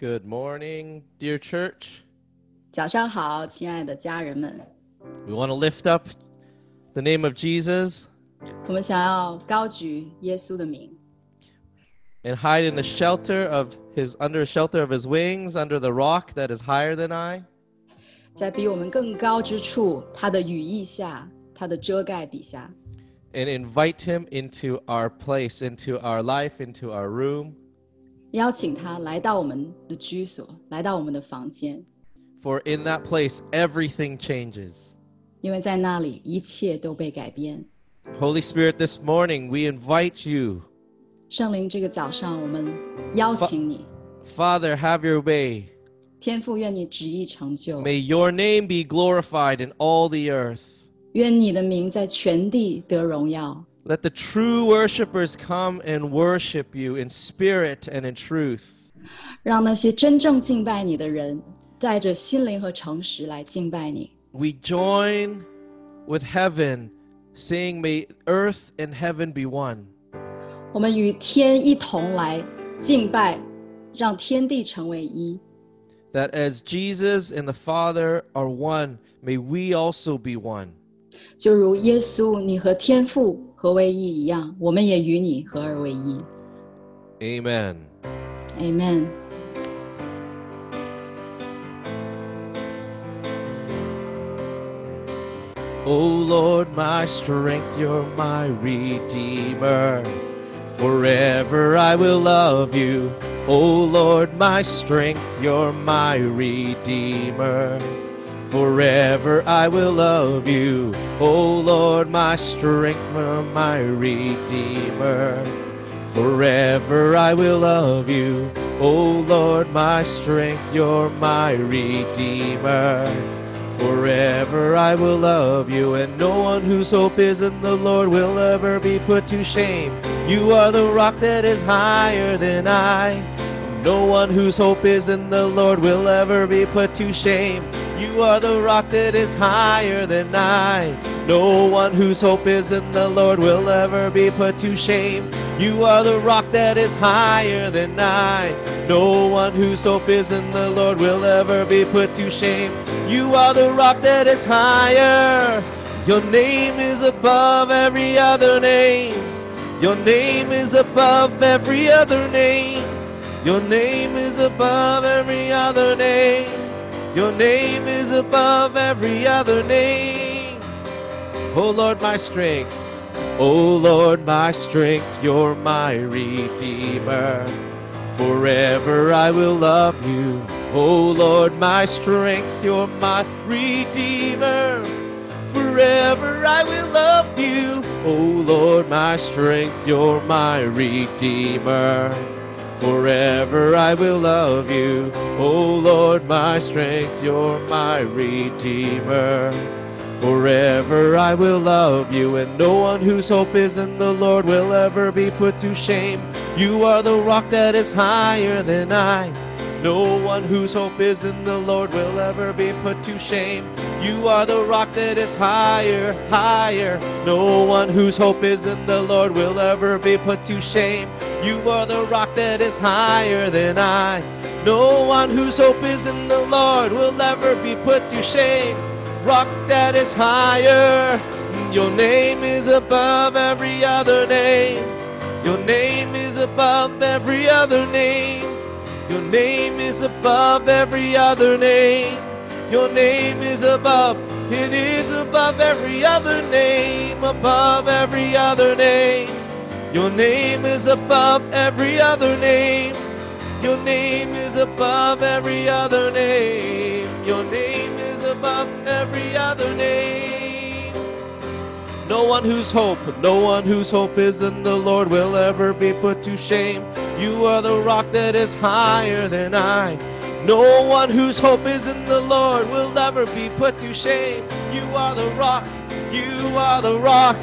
Good morning, dear church. 早上好，亲爱的家人们， We want to lift up the name of Jesus 我们想要高举耶稣的名， and hide in the shelter of his under shelter of his wings under the rock that is higher than I. 在比我们更高之处，他的羽翼下，他的遮盖底下， and invite him into our place, into our life, into our room. 邀请他来到我们的居所，来到我们的房间， For in that place, everything changes. 因为在那里一切都被改变。 Holy Spirit, this morning we invite you. 圣灵，这个早上我们邀请你， Father, have your way. 天父，愿你旨意成就， May your name be glorified in all the earth. 愿你的名在全地得荣耀。 Let the true worshipers come and worship you in spirit and in truth. 让那些真正敬拜你的人，带着心灵和诚实来敬拜你。 We join with heaven, saying, May earth and heaven be one. 我们与天一同来敬拜，让天地成为一。 That as Jesus and the Father are one, may we also be one. 就如耶稣，你和天父 合为一一样，我们也与你合而为一。 Amen. Amen。 O Lord, my strength, you're my redeemer. Forever I will love you. O Lord, my strength, you're my redeemer. Forever I will love you. O Lord, my strength, my redeemer. Forever I will love you. O Lord, my strength, you're my redeemer. Forever I will love you, and no one whose hope is in the Lord will ever be put to shame. You are the rock that is higher than I. No one whose hope is in the Lord will ever be put to shame. You are the rock that is higher than I. No one whose hope is in the Lord will ever be put to shame. You are the rock that is higher than I. No one whose hope is in the Lord will ever be put to shame. You are the rock that is higher. Your name is above every other name. Your name is above every other name. Your name is above every other name. Your name is above every other name. Oh Lord, my strength. Oh Lord, my strength, you're my redeemer. Forever I will love you. Oh Lord, my strength, you're my redeemer. Forever I will love you. Oh Lord, my strength, you're my redeemer. Forever I will love you. Oh Lord, my strength, you're my redeemer. Forever I will love you, and no one whose hope is in the Lord will ever be put to shame. You are the rock that is higher than I. No one whose hope is in the Lord will ever be put to shame. You are the rock that is higher, higher. No one whose hope is in the Lord will ever be put to shame. You are the rock that is higher than I. No one whose hope is in the Lord will ever be put to shame. Rock that is higher. Your name is above every other name. Your name is above every other name. Your name is above every other name. Your name is above, it is above every other name, above every other name. Your name is above every other name. Your name is above every other name. Your name is above every other name. No one whose hope, no one whose hope is in the Lord will ever be put to shame. You are the rock that is higher than I. No one whose hope is in the Lord will ever be put to shame. You are the rock, you are the rock.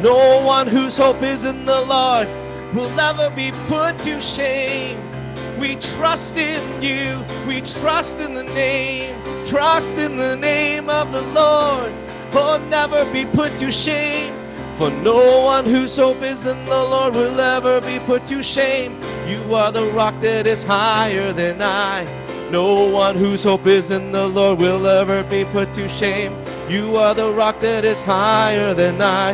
No one whose hope is in the Lord will ever be put to shame. We trust in you, we trust in the name, trust in the name of the Lord. Oh, never be put to shame. For no one whose hope is in the Lord will ever be put to shame. You are the rock that is higher than I. No one whose hope is in the Lord will ever be put to shame. You are the rock that is higher than I.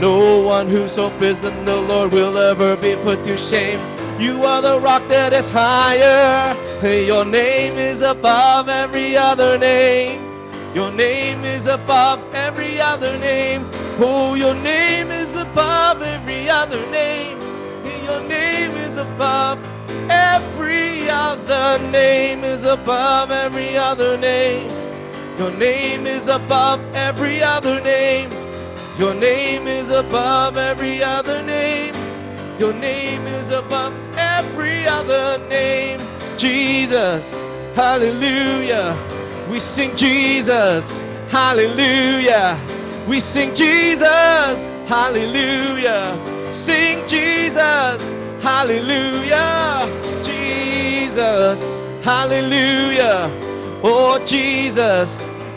No one whose hope is in the Lord will ever be put to shame. You are the rock that is higher. Your name is above every other name. Your name is above every other name. Oh, your name is above every other name. Your name is above every other name is above every other name. Your name is above every other name. Your name is above every other name. Your name is above every other name. Jesus, hallelujah. We sing Jesus, hallelujah. We sing Jesus, hallelujah. Sing Jesus, hallelujah. Jesus, hallelujah. Oh, Jesus,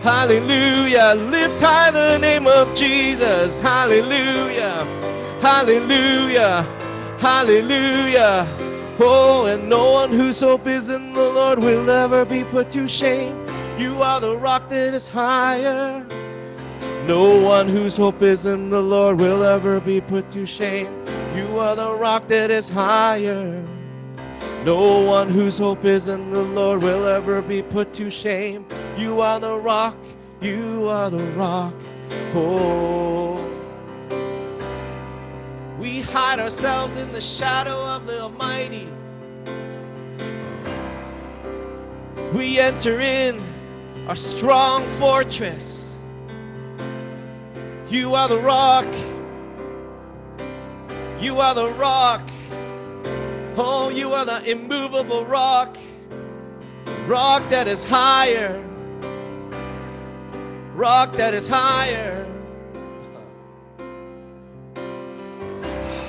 hallelujah. Lift high the name of Jesus, hallelujah. Hallelujah, hallelujah. Oh, and no one whose hope is in the Lord will ever be put to shame. You are the rock that is higher. No one whose hope is in the Lord will ever be put to shame. You are the rock that is higher. No one whose hope is in the Lord will ever be put to shame. You are the rock, you are the rock. Oh. We hide ourselves in the shadow of the Almighty. We enter in our strong fortress. You are the rock. You are the rock. Oh, you are the immovable rock. Rock that is higher. Rock that is higher.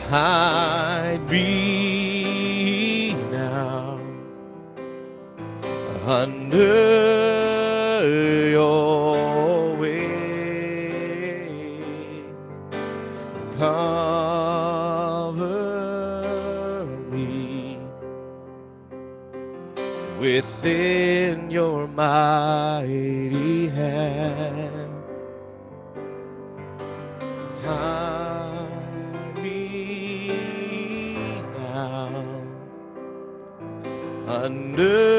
Hide me now under your wings. Cover me within your mighty hand. Hide me now under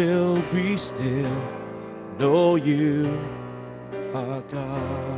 will be still, know you are God.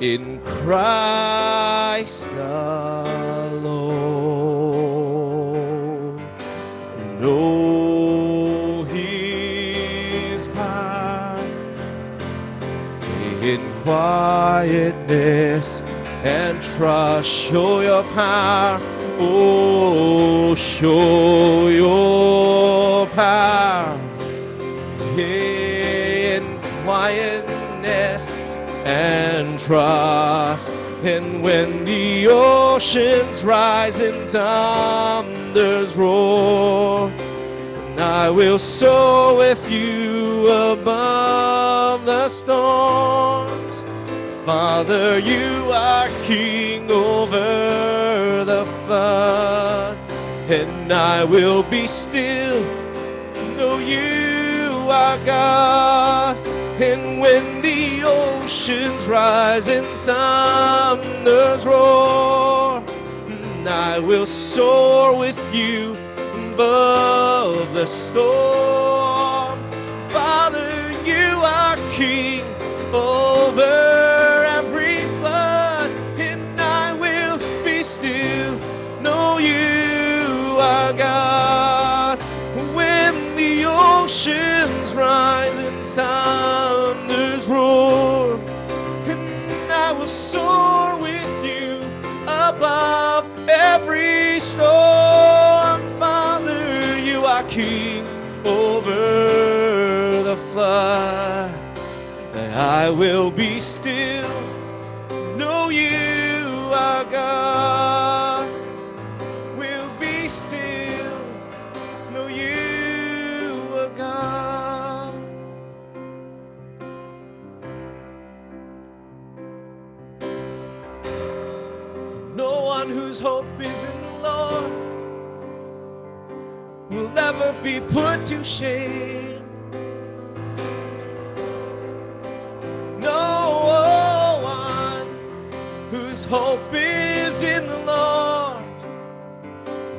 In Christ alone. Know His power in quietness and trust. Show your power. Oh, show your power trust. And when the oceans rise and thunders roar, and I will soar with you above the storms. Father, you are king over the flood, and I will be still, know you are God. And when rise and thunders roar, and I will soar with you above the storm. Father, you are king over I will be still, know you are God. Will be still, know you are God. No one whose hope is in the Lord will ever be put to shame. No one whose hope is in the Lord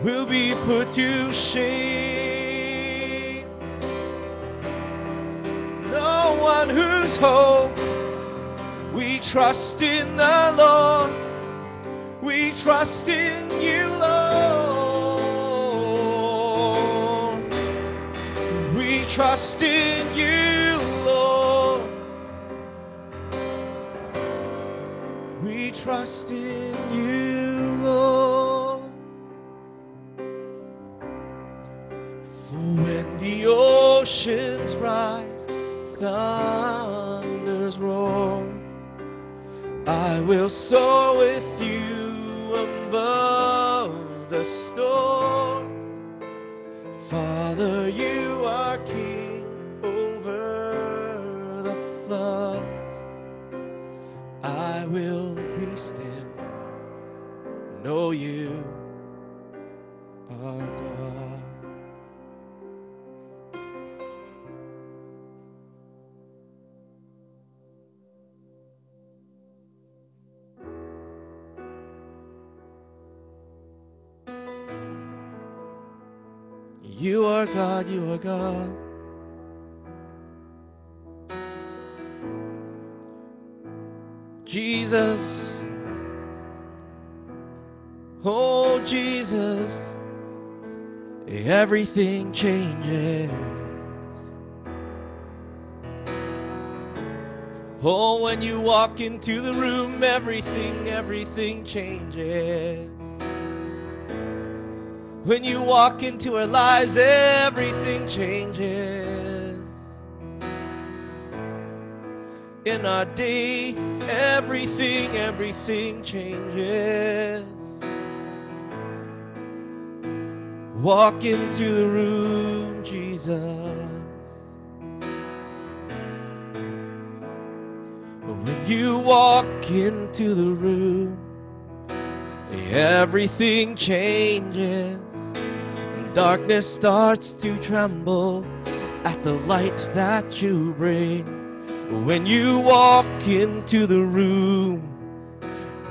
will be put to shame. No one whose hope we trust in the Lord. We trust in you, Lord. We trust in you, trust in you, Lord. For when the oceans rise, thunders roar, I will soar with you above the storm. Father, you are king over the floods. I will be still, know you are God. You are God, you are God. Jesus. Oh, Jesus. Everything changes. Oh, when you walk into the room, everything, everything changes. When you walk into our lives, everything changes. In our day, everything, everything changes. Walk into the room, Jesus. When you walk into the room, everything changes. Darkness starts to tremble at the light that you bring. When you walk into the room,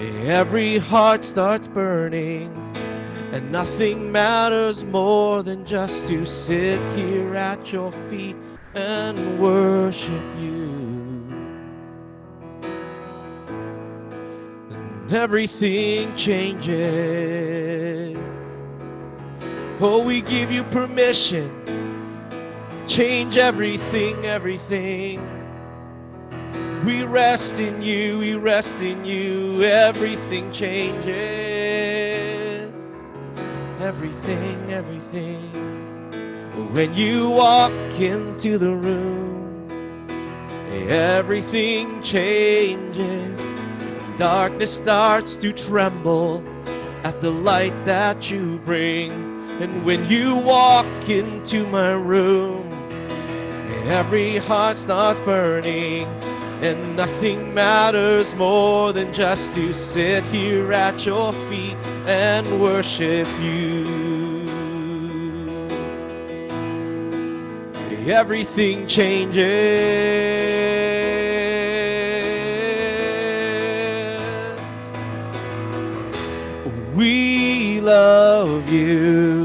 every heart starts burning. And nothing matters more than just to sit here at your feet and worship you. And everything changes. Oh, we give you permission. Change everything, everything. We rest in you, we rest in you. Everything changes. Everything, everything. When you walk into the room, everything changes. Darkness starts to tremble at the light that you bring. And when you walk into my room, every heart starts burning. And nothing matters more than just to sit here at your feet and worship you. Everything changes. We love you.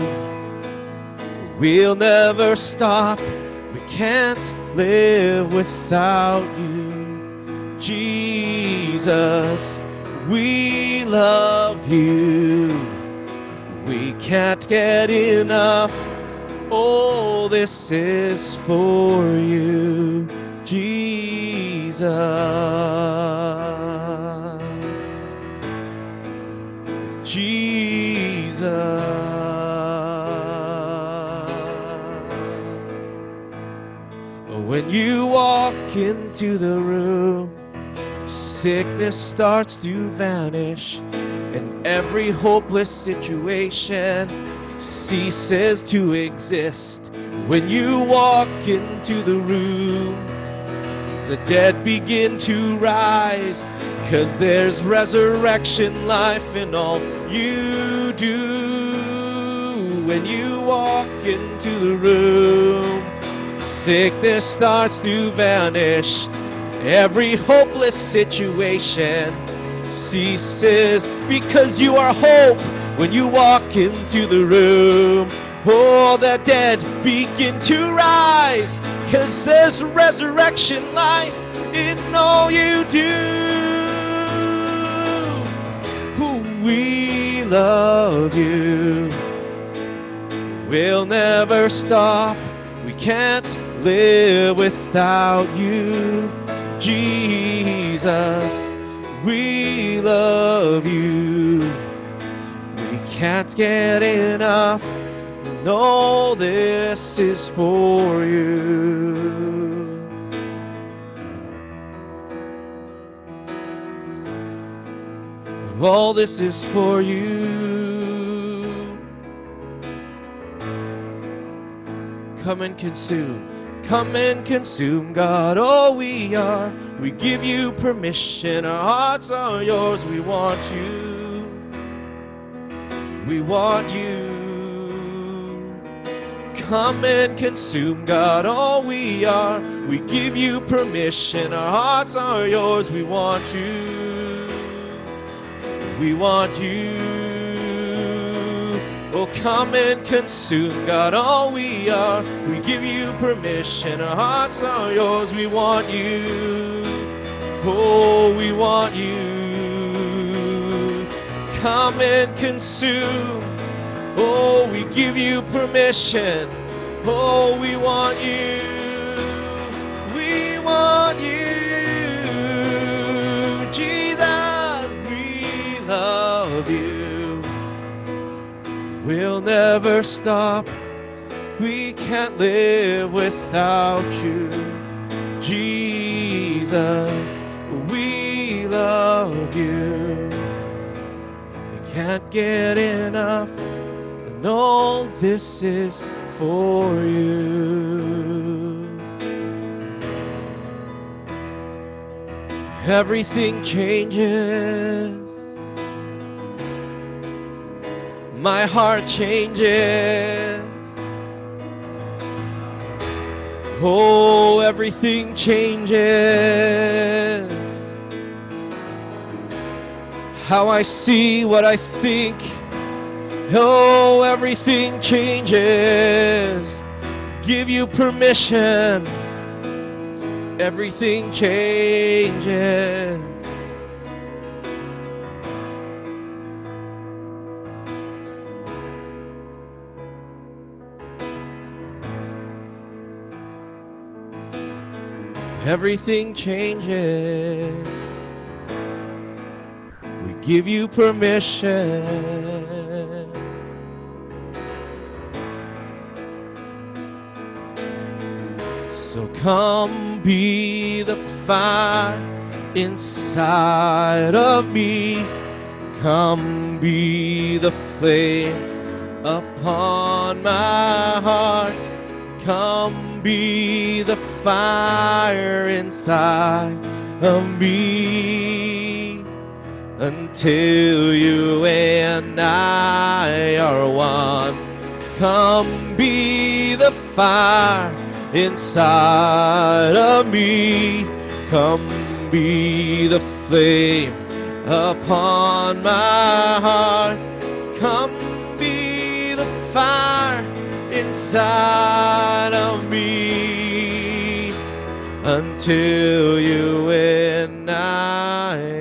We'll never stop. We can't live without you. Jesus, we love you. We can't get enough. Oh, this is for you, Jesus. Jesus. When you walk into the room, sickness starts to vanish, and every hopeless situation ceases to exist. When you walk into the room, the dead begin to rise, cause there's resurrection life in all you do. When you walk into the room, sickness starts to vanish. Every hopeless situation ceases because you are hope when you walk into the room. Oh, the dead begin to rise because there's resurrection life in all you do. We love you. We'll never stop. We can't live without you, Jesus. We love you. We can't get enough. No, this is for you. All this is for you. Come and consume. Come and consume, God. All we are. We give you permission. Our hearts are yours. We want you. We want you. Come and consume, God. All we are. We give you permission. Our hearts are yours. We want you. We want you. Oh, come and consume, God, all we are. We give you permission. Our hearts are yours. We want you. Oh, we want you. Come and consume. Oh, we give you permission. Oh, we want you. We want you. We'll never stop. We can't live without you. Jesus, we love you. We can't get enough. And all this is for you. Everything changes. My heart changes. Oh, everything changes. How I see what I think. Oh, everything changes. Give you permission. Everything changes. Everything changes. We give you permission. So come be the fire inside of me. Come be the flame upon my heart. Come be the fire inside of me until you and I are one. Come be the fire inside of me. Come be the flame upon my heart. Come be the fire inside of me until you and I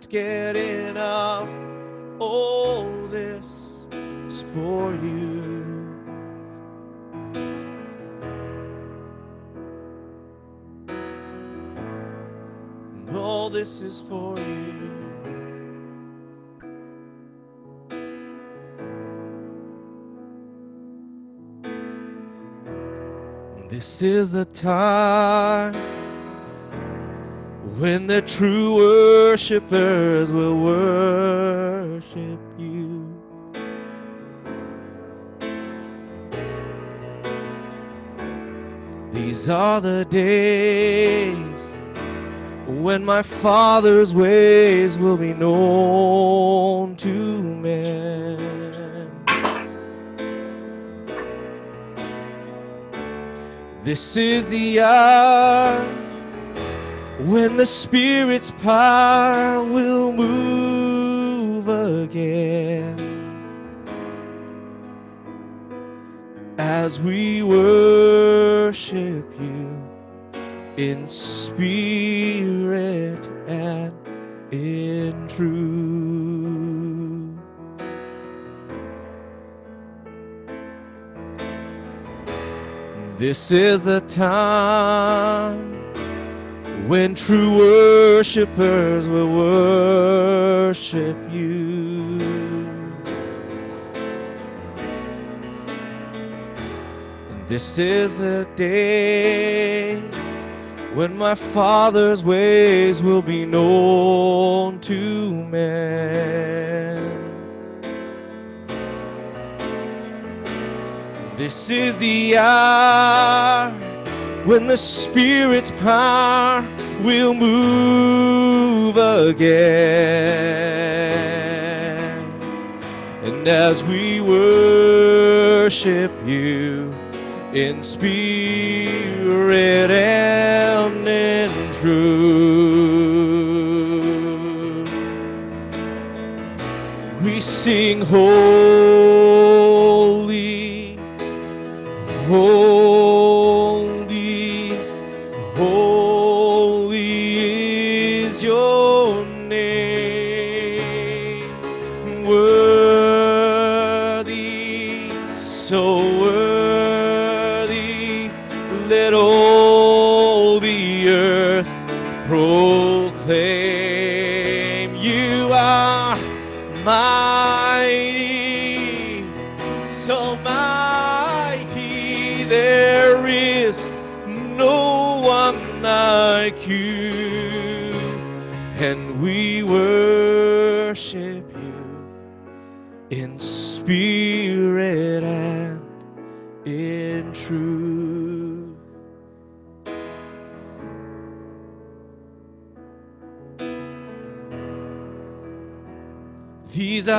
can't get enough. All this is for you. And all this is for you. This is the time when the true worshipers will worship you. These are the days when my Father's ways will be known to men. This is the hour when the Spirit's power will move again. As we worship you in spirit and in truth. This is a time when true worshipers will worship you. And this is a day when my Father's ways will be known to men. This is the hour when the Spirit's power will move again. And as we worship you in spirit and in truth, we sing holy, holy,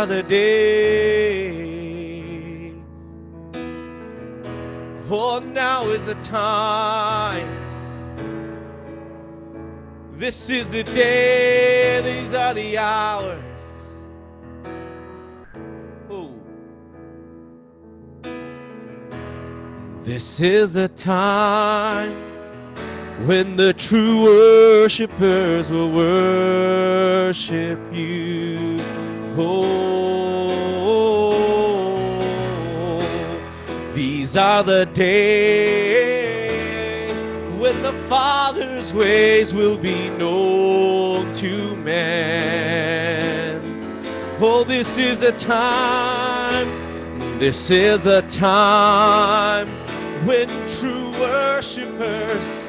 The days. Oh, now is the time. This is the day. These are the hours. Oh. This is the time when the true worshipers will worship you. Oh, these are the days when the Father's ways will be known to men. Oh, this is a time, this is a time when true worshipers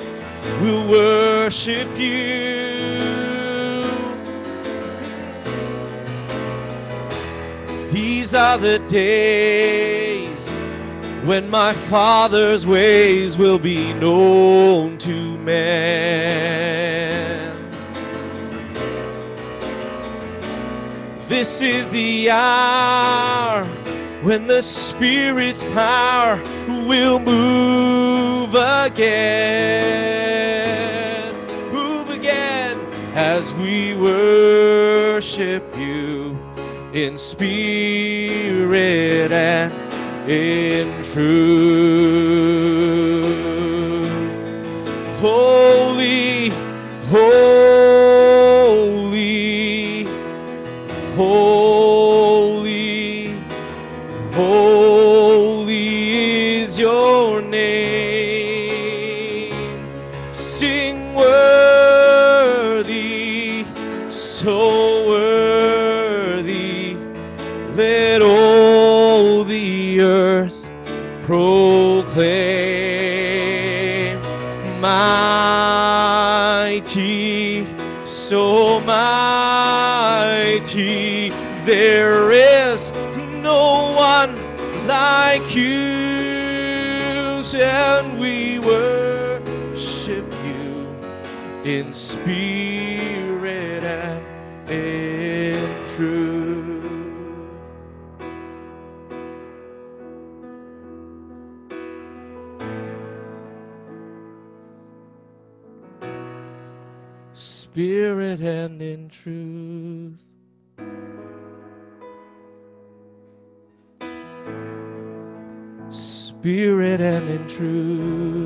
will worship you. These are the days when my Father's ways will be known to man. This is the hour when the Spirit's power will move again, move again as we worship in spirit and in truth. Holy, you, and we worship you in spirit and in truth. Spirit and in truth. Spirit and in truth.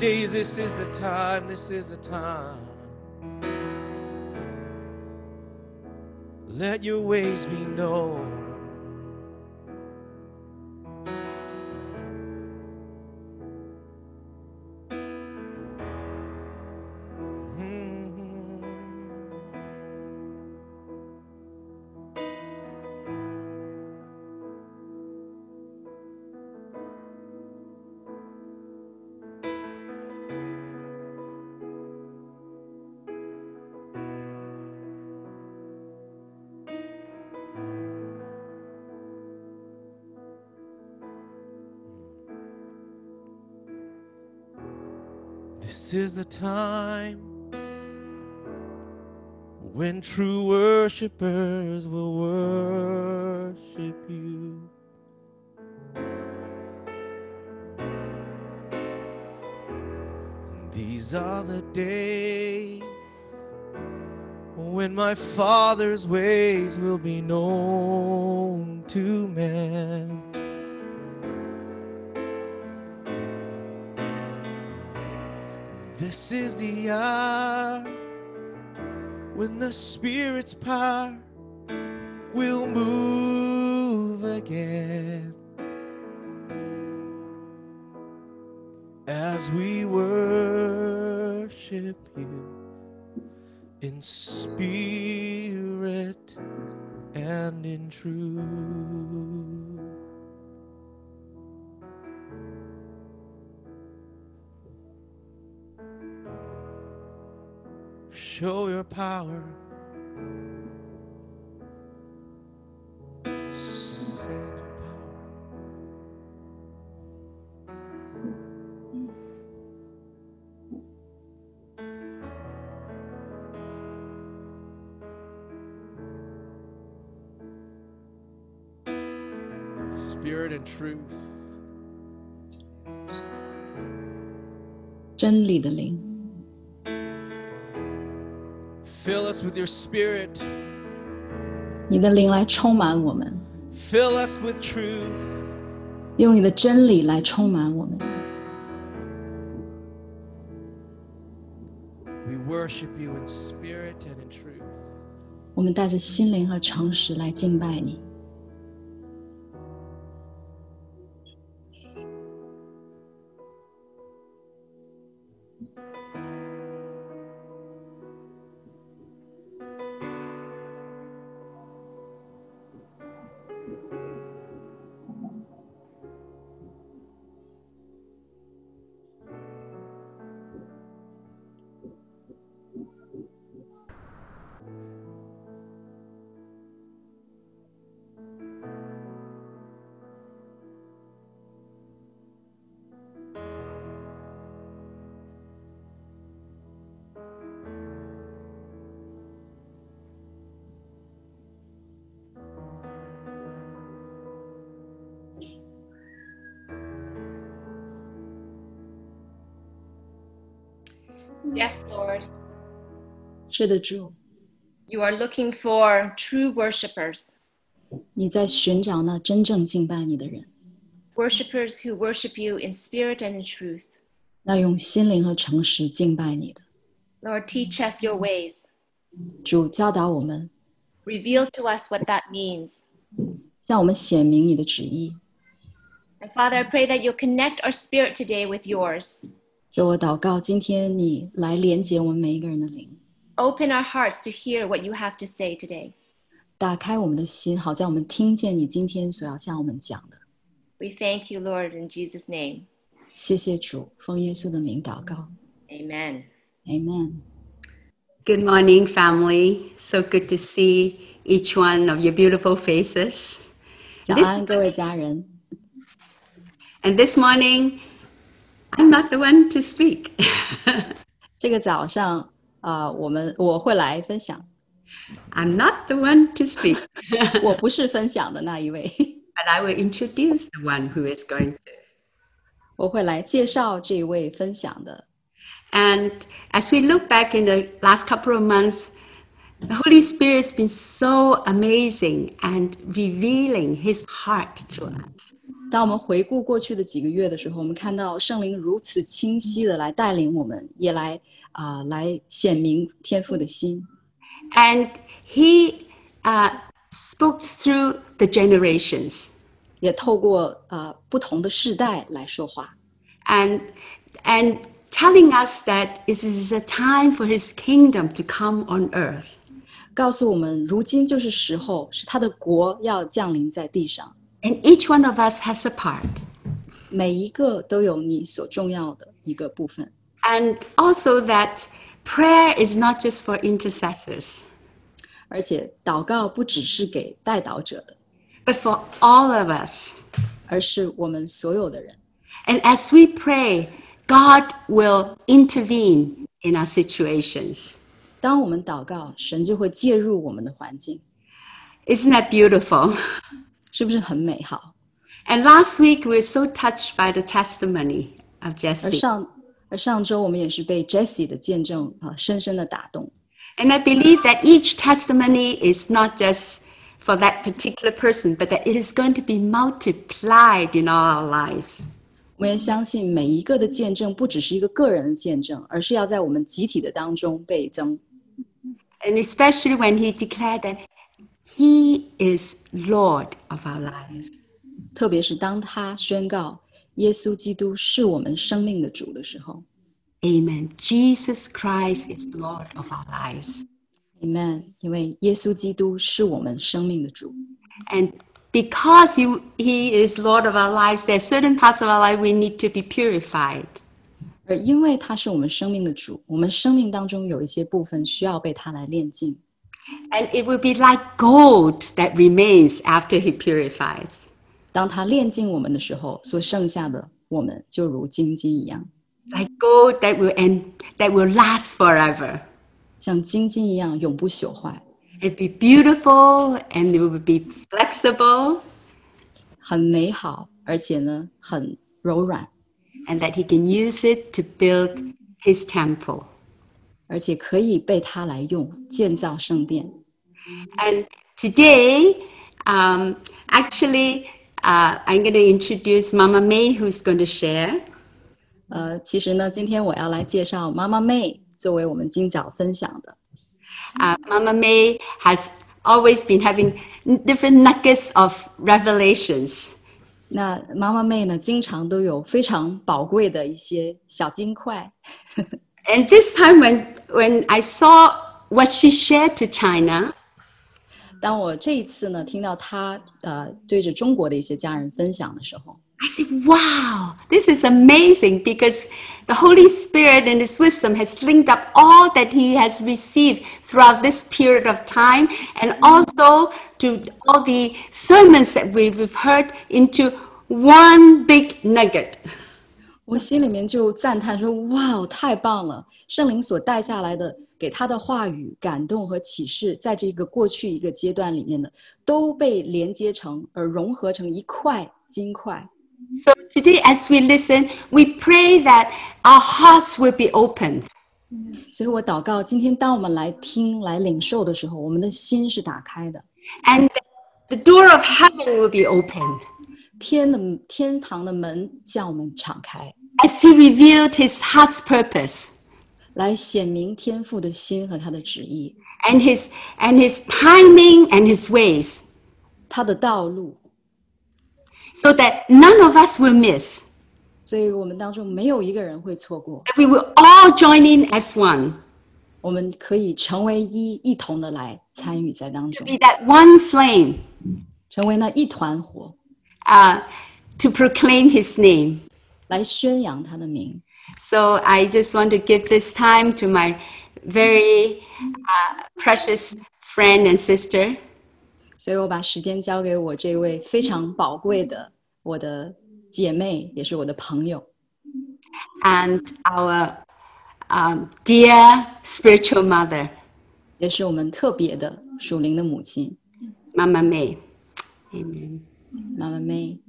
Days, this is the time, this is the time. Let your ways be known. Is the time when true worshipers will worship you. These are the days when my Father's ways will be known to men. This is the hour when the Spirit's power will move again as we worship you in spirit and in truth. Show your power. Send your power. Spirit and truth. 真理的灵， Fill us with your spirit. 你的灵来充满我们，Fill us with truth. 用你的真理来充满我们。We worship you in spirit and in truth. 我们带着心灵和诚实来敬拜你。是的，主， You are looking for true worshipers, 你在寻找那真正敬拜你的人， worshipers who worship you in spirit and in truth. 那用心灵和诚实敬拜你的。 Lord, teach us your ways. 主教导我们， Reveal to us what that means. 向我们显明你的旨意。 And Father, I pray that you'll connect our spirit today with yours. 主，我祷告，今天你来连接我们每一个人的灵， Open our hearts to hear what you have to say today. 打开我们的心，好叫我们听见你今天所要向我们讲的。 We thank you, Lord, in Jesus' name. 谢谢主，奉耶稣的名祷告 Amen. ，Amen。 Good morning, family. So good to see each one of your beautiful faces. 早安，各位家人。 And this morning, I'm not the one to speak. 这个早上 啊、我们我会来分享， I'm not the one to speak, 我不是分享的那一位， but I will introduce the one who is going to. 我会来介绍这一位分享的。 And as we look back in the last couple of months, the Holy Spirit has been so amazing and revealing His heart to us. 当我们回顾过去的几个月的时候，我们看到圣灵如此清晰的来带领我们，也来 啊、来显明天父的心。 And He uh, spoke through the generations. 也透过呃不同的世代来说话， and and telling us that it is a time for his kingdom to come on earth 告诉我们如今就是时候，是他的国要降临在地上， and each one of us has a part 每一个都有你所重要的一个部分。 and also that prayer is not just for intercessors 而且祷告不只是给代祷者的， but for all of us 而是我们所有的人。 and as we pray god will intervene in our situations 当我们祷告，神就会介入我们的环境， isn't that beautiful 是不是很美好？ and last week we were so touched by the testimony of 而 jesse 上 而上周我们也是被 Jessie 的见证啊深深的打动。 And I believe that each testimony is not just for that particular person, but that it is going to be multiplied in all our lives. 我们也相信每一个的见证不只是一个个人的见证，而是要在我们集体的当中倍增。 And especially when he declared that he is Lord of our lives. 特别是当他宣告 耶稣基督是我们生命的主的时候 Amen. Jesus Christ is Lord of our lives. ，Amen。因为耶稣基督是我们生命的主， And because he, he is Lord of our lives, there are certain parts of our life we need to be purified. 而因为他是我们生命的主，我们生命当中有一些部分需要被他来炼净， And it will be like gold that remains after he purifies. 当他炼净我们的时候，所剩下的我们就如金金一样， like gold that will end, that will last forever 像金金一样永不朽坏， and be beautiful and it will be flexible 很美好，而且呢很柔软， and that he can use it to build his temple. 而且可以被他来用建造圣殿。 And today, um, actually, uh, I'm going to introduce Mama May, who's going to share. 呃，其实呢，今天我要来介绍妈妈妹作为我们今早分享的。 Uh, Mama May has always been having different nuggets of revelations. 那妈妈妹呢，经常都有非常宝贵的一些小金块。 And this time, when, when I saw what she shared to China, 当我这一次呢，听到她呃对着中国的一些家人分享的时候， I said, wow, this is amazing because the Holy Spirit in His wisdom has linked up all that He has received throughout this period of time and also to all the sermons that we've heard into one big nugget. 我心里面就赞叹说：“哇，太棒了！圣灵所带下来的， 给他的话语、感动和启示，在这个过去一个阶段里面的，都被连接成而融合成一块金块。 So today, as we listen, we pray that our hearts will be opened 所以我祷告，今天当我们来听、来领受的时候，我们的心是打开的， and the door of heaven will be opened 天的天堂的门向我们敞开， as He revealed His heart's purpose 来显明天父的心和他的旨意， and His and His timing and His ways. 他的道路， so that none of us will miss. 所以我们当中没有一个人会错过。 That we will all join in as one. 我们可以成为一，一同的来参与在当中， Be that one flame 成为那一团火， uh, to proclaim his name. 来宣扬他的名。 So I just want to give this time to my very uh, precious friend and sister, 所以我把时间交给我这位非常宝贵的我的姐妹，也是我的朋友， and our um, dear spiritual mother, 也是我们特别的属灵的母亲 Mama May. Amen. 妈妈妹。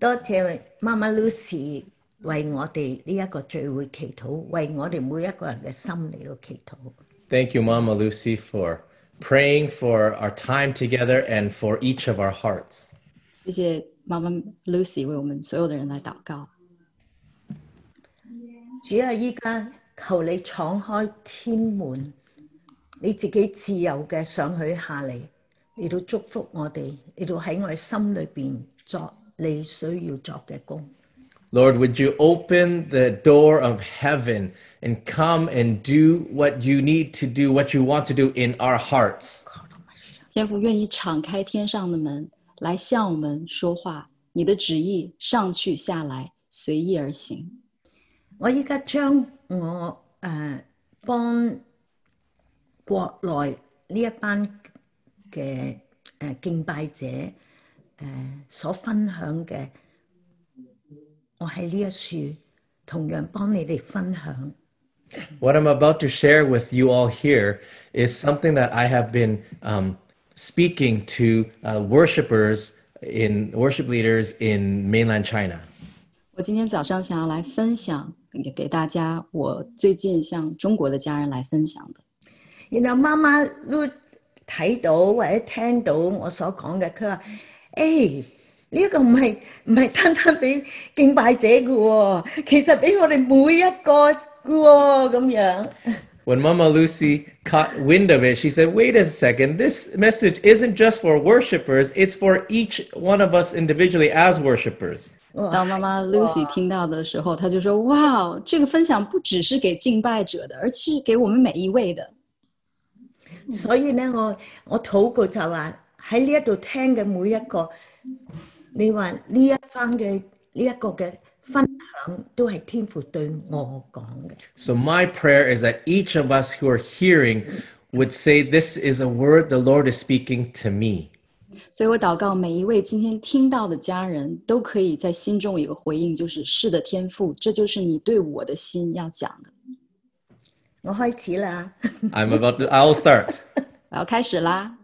多谢妈妈 Lucy 為我哋呢一個聚會祈禱，為我哋每一個人嘅心嚟到祈禱。Thank you, Mama Lucy, for praying for our time together and for each of our hearts. 谢谢妈妈 Lucy 为我们所有的人来祷告。主啊，依家求你敞開天門，你自己自由嘅上去下嚟，嚟到祝福我哋，嚟到喺我哋心裏邊作你需要作嘅工。Lord, would you open the door of heaven and come and do what you need to do, what you want to do in our hearts? 天父愿意敞开天上的门，来向我们说话。你的旨意上去下来，随意而行。我依家将我诶、呃、帮国内呢一班嘅诶、呃敬拜者诶、呃所分享嘅， 我喺呢一處同樣幫你哋分享。What I'm about to share with you all here is something that I have been um, speaking to uh, worshipers in worship leaders in mainland China. 我今天早上想要來分享，也給大家我最近向中國的家人來分享的。然後媽媽都睇到或者聽到我所講嘅，佢話：誒呢一個唔係唔係單單俾敬拜者嘅喎，其實俾我哋每一個嘅喎咁樣。When Mama Lucy caught wind of it, she said, Wait a second, this message isn't just for worshipers, it's for each one of us individually as worshipers. 当妈妈 Lucy 听到的时候，她就说：“哇，这个分享不只是给敬拜者的，而是给我们每一位的。所以呢，我我禱告就話喺呢一度聽嘅每一個，你話呢一番嘅呢一個嘅分享都係天父對我講嘅。So, my prayer is that each of us who are hearing would say, This is a word the Lord is speaking to me. ”所以我禱告每一位今天聽到的家人都可以在心中有一個回應，就是“是的，天父，這就是你對我的心要講的。我開始啦。I'm about to, I'll start. ”我要開始啦。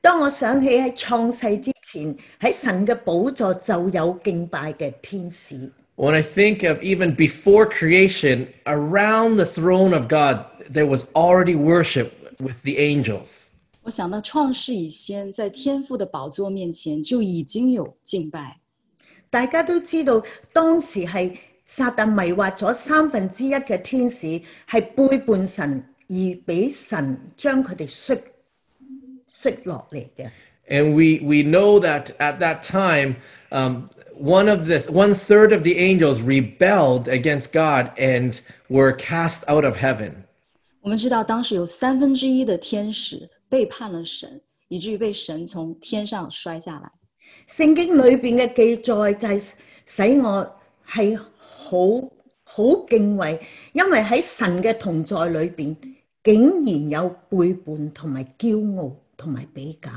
當我想起喺創世之前，喺神嘅寶座就有敬拜嘅天使。When I think of even before creation, around the throne of God, there was already worship with the angels. 我想到创世以先，在天父的宝座面前就已经有敬拜。大家都知道，當時係撒旦迷惑咗三分之一嘅天使，係背叛神而俾神將佢哋摔摔落嚟嘅。And we, we know that at that time, um, one of the one third of the angels rebelled against God and were cast out of heaven. 我们知道当时有三分之一的天使背叛了神，以至于被神从天上摔下来。圣经里边嘅记载就系使我系好好敬畏，因为喺神嘅同在里边，竟然有背叛同埋骄傲同埋比较。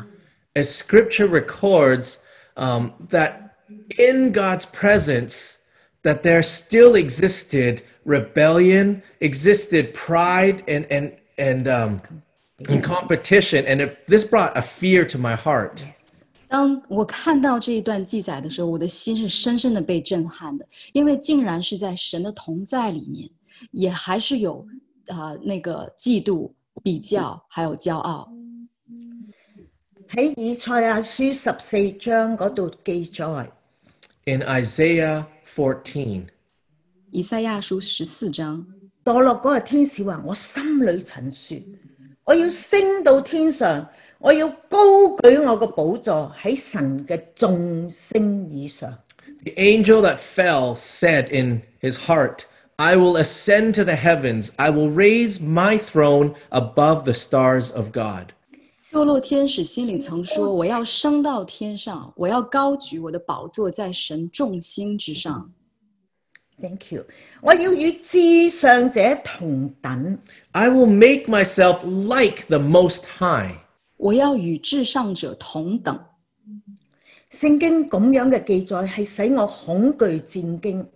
As Scripture records um, that in God's presence, that there still existed rebellion, existed pride, and and and um, and competition, and it, this brought a fear to my heart. 当我看到这一段记载的时候，我的心是深深的被震撼的，因为竟然是在神的同在里面，也还是有啊、呃、那个嫉妒、比较，还有骄傲。 喺以赛亚书十四章嗰度记载， In Isaiah 14, 以赛亚书十四章，堕落嗰个天使话：我心里曾说，我要升到天上， 我要高举我个宝座喺神嘅众星以上。 The angel that fell said in his heart, I will ascend to the heavens. I will raise my throne above the stars of God. 堕落天使心里曾说：“我要升到天上，我要高举我的宝座在神众星之上。 Thank you。我要与至上者同等。 I will make myself like the Most High. 我要与至上者同等。圣经咁样嘅记载系使我恐惧战惊。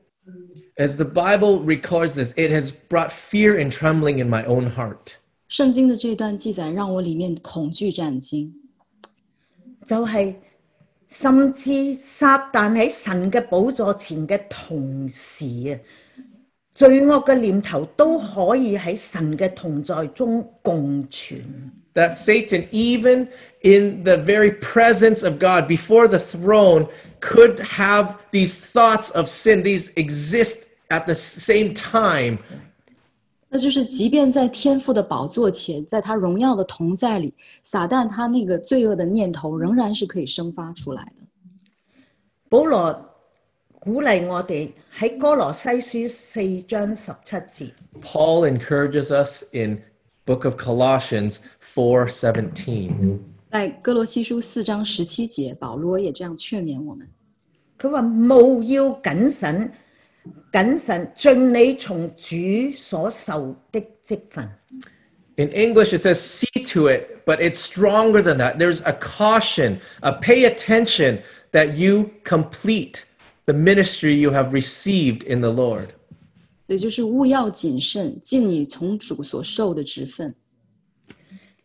As the Bible records this, it has brought fear and trembling in my own heart. 聖經的這段記載讓我裡面恐懼戰驚，就係、甚至撒旦喺神嘅寶座前嘅同時啊，罪惡嘅念頭都可以喺神嘅同在中共存。That Satan, even in the very presence of God, before the throne, could have these thoughts of sin. These exist at the same time. 那就是即便在天父的宝座前，在他荣耀的同在里，撒旦他那个罪恶的念头仍然是可以生发出来的。保罗鼓勵我哋喺哥羅西書四章十七節。Paul encourages us in book of Colossians 4:17. 在哥羅西書四章十七節，保羅也這樣勸勉我們：佢話務要謹慎，谨慎尽你从主所受的职分。 In English, it says see to it, but it's stronger than that. There's a caution, a pay attention that you complete the ministry you have received in the Lord. 所以就是务要谨慎，尽你从主所受的职分。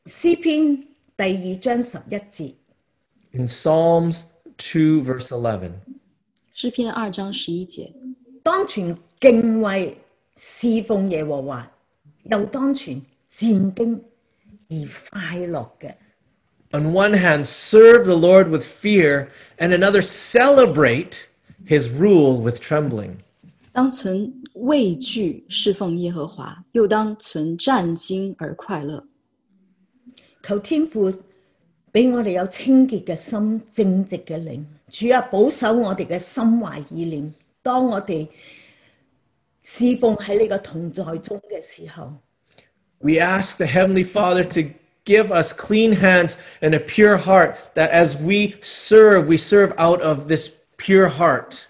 诗篇第二章十一节， In Psalms 2, verse 11, 诗篇二章十一节， 當存敬畏侍奉耶和華，又當存戰兢而快樂嘅。on one hand, serve the Lord with fear, and another, celebrate his rule with trembling. 当存畏惧侍奉耶和华，又当存战兢而快乐。求天父俾我哋有清洁嘅心、正直嘅靈。主啊，保守我哋嘅心懷意念。當我哋侍奉喺你嘅同在中嘅時候，We ask the Heavenly Father to give us clean hands and a pure heart, that as we serve, we serve out of this pure heart.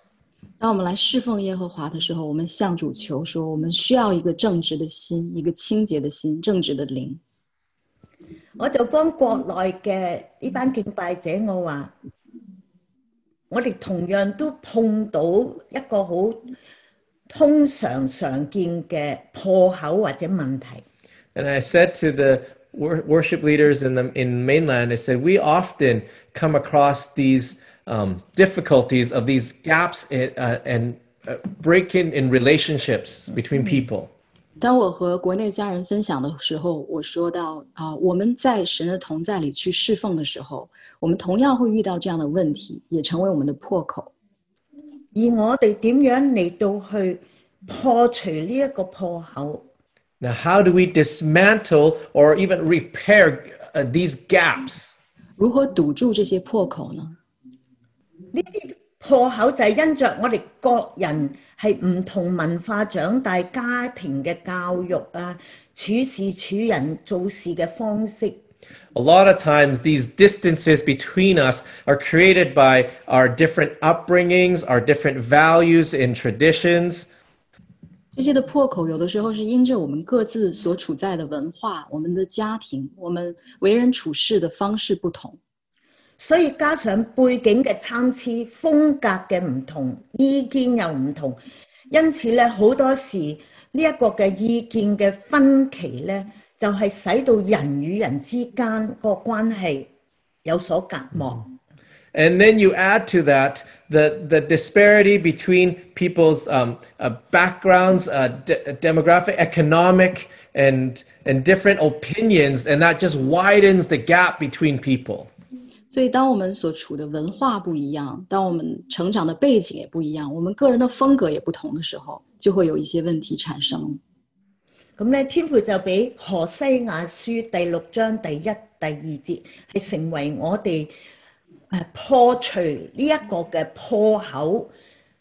当我们来侍奉耶和华的时候，我们向主求说，我们需要一个正直的心，一个清洁的心，正直的灵。我就幫國內嘅呢班敬拜者，我話我哋同样都碰到一个好通常常见嘅破口或者问题。 And I said to the wor- worship leaders in the in mainland, I said we often come across these um, difficulties of these gaps in, uh, and uh, break-in in relationships between people. 當我和国内家人分享的时候，我说到啊，我们在神的同在里去侍奉的时候，我们同样会遇到这样的问题，也成为我们的破口。而我哋點樣嚟到去破除呢一個破口？Now, how do we dismantle or even repair uh, these gaps? 如何堵住这些破口呢？呢啲破口就係因着我哋各人係唔同文化長大、家庭嘅教育啊、處事處人做事嘅方式。A lot of times, these distances between us are created by our different upbringings, our different values and traditions. 這些的破口，有的時候是因着我們各自所處在的文化、我們的家庭、我們為人處事的方式不同，所以加上背景嘅参差、风格嘅唔同、意见又唔同，因此咧好多时呢一个嘅意见嘅分歧咧，就系、使到人与人之间个关系有所隔膜。 And then you add to that the, the disparity between people's um, uh, backgrounds, uh, de- demographic, economic, and, and different opinions, and that just widens the gap between people. 所以当我们所处的文化不一样，当我们成长的背景也不一样，我们个人的风格也不同的时候，就會有一些問題產生。咁咧，天父就俾何西亞書第六章第一、第二節係成為我哋誒破除呢一個嘅破口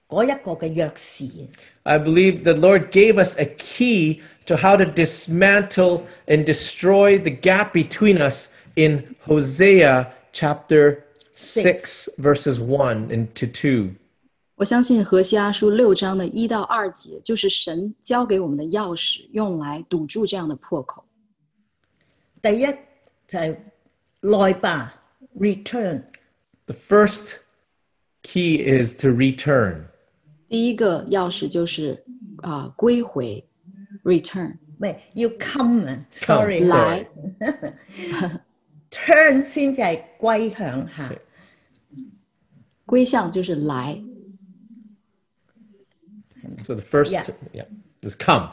嗰一個嘅鑰匙。I believe the Lord gave us a key to how to dismantle and destroy the gap between us in Hosea chapter 6, verses 1 and to 2. 我相信何西阿书六章的一到二节，就是神交给我们的钥匙，用来堵住这样的破口。第一就系来吧，return。 The first key is to return. 第一个钥匙就是啊、归回，return 唔系要 come 啊 Come， ，sorry， sorry 来 turn 先至系归向下。归向就是来。 So the first Yeah. yeah, is come.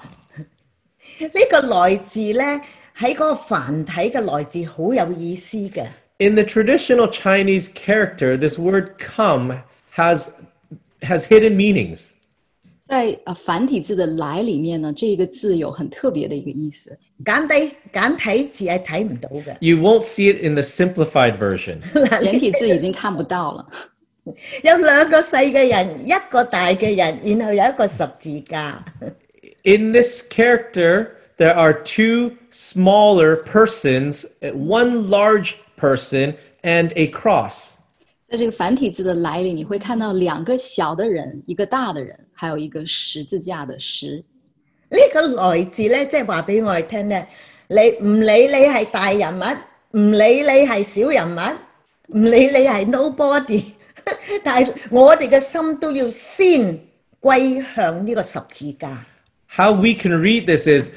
呢个来字咧喺嗰个繁体嘅来字好有意思嘅。 In the traditional Chinese character, this word come has has hidden meanings. 在呃繁体字的“来”里面呢，这一个字有很特别的一个意思。简体简体字系睇唔到嘅。 You won't see it in the simplified version. 简体字已经看不到了。有两个细嘅人，一个大嘅人，然后有一个十字架。 In this character, there are two smaller persons, one large person, and a cross. 在这个繁体字的“来”里，你会看到两个小的人，一个大的人，还有一个十字架的“十呢、個來字咧，即係話俾我哋聽咧，你唔理你係大人物，唔理你係小人物，唔理你係 nobody，但係我哋嘅心都要先歸向呢個十字架。How we can read this is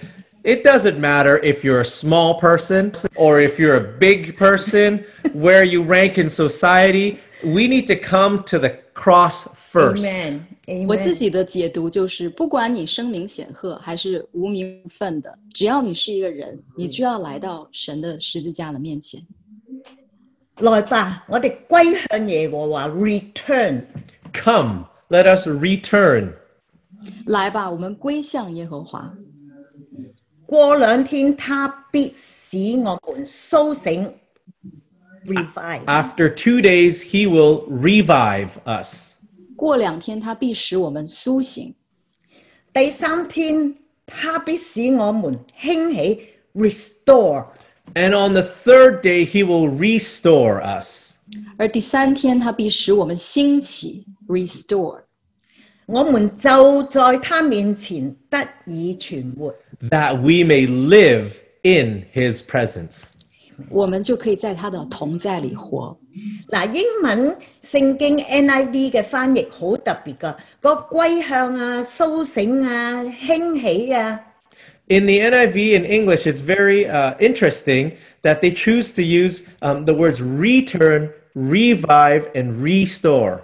it doesn't matter if you're a small person or if you're a big person, where you rank in society. We need to come to the cross first. Amen。”。我自 Amen。己的解读就是，不管你声名显赫还是无名无分的，只要你是一个人，你就要来到神的十字架的面前。来吧，我哋归向耶和华，return。 Come, let us return. 来吧，我们归向耶和华。过两天，他必使我们甦醒 ，revive。 After two days, he will revive us. 过两天，他必使我们甦醒。第三天，他必使我们兴起，restore。 And on the third day, he will restore us. 而第三天，他必使我们兴起，restore。我们就在他面前得以存活。 that we may live in his presence. 我們就可以在他的同在裡活。嗱，英文聖經 NIV 嘅翻譯好特別噶，個歸向啊、甦醒啊、興起啊，In the NIV in English, it's very uh, interesting that they choose to use um, the words return, revive, and restore.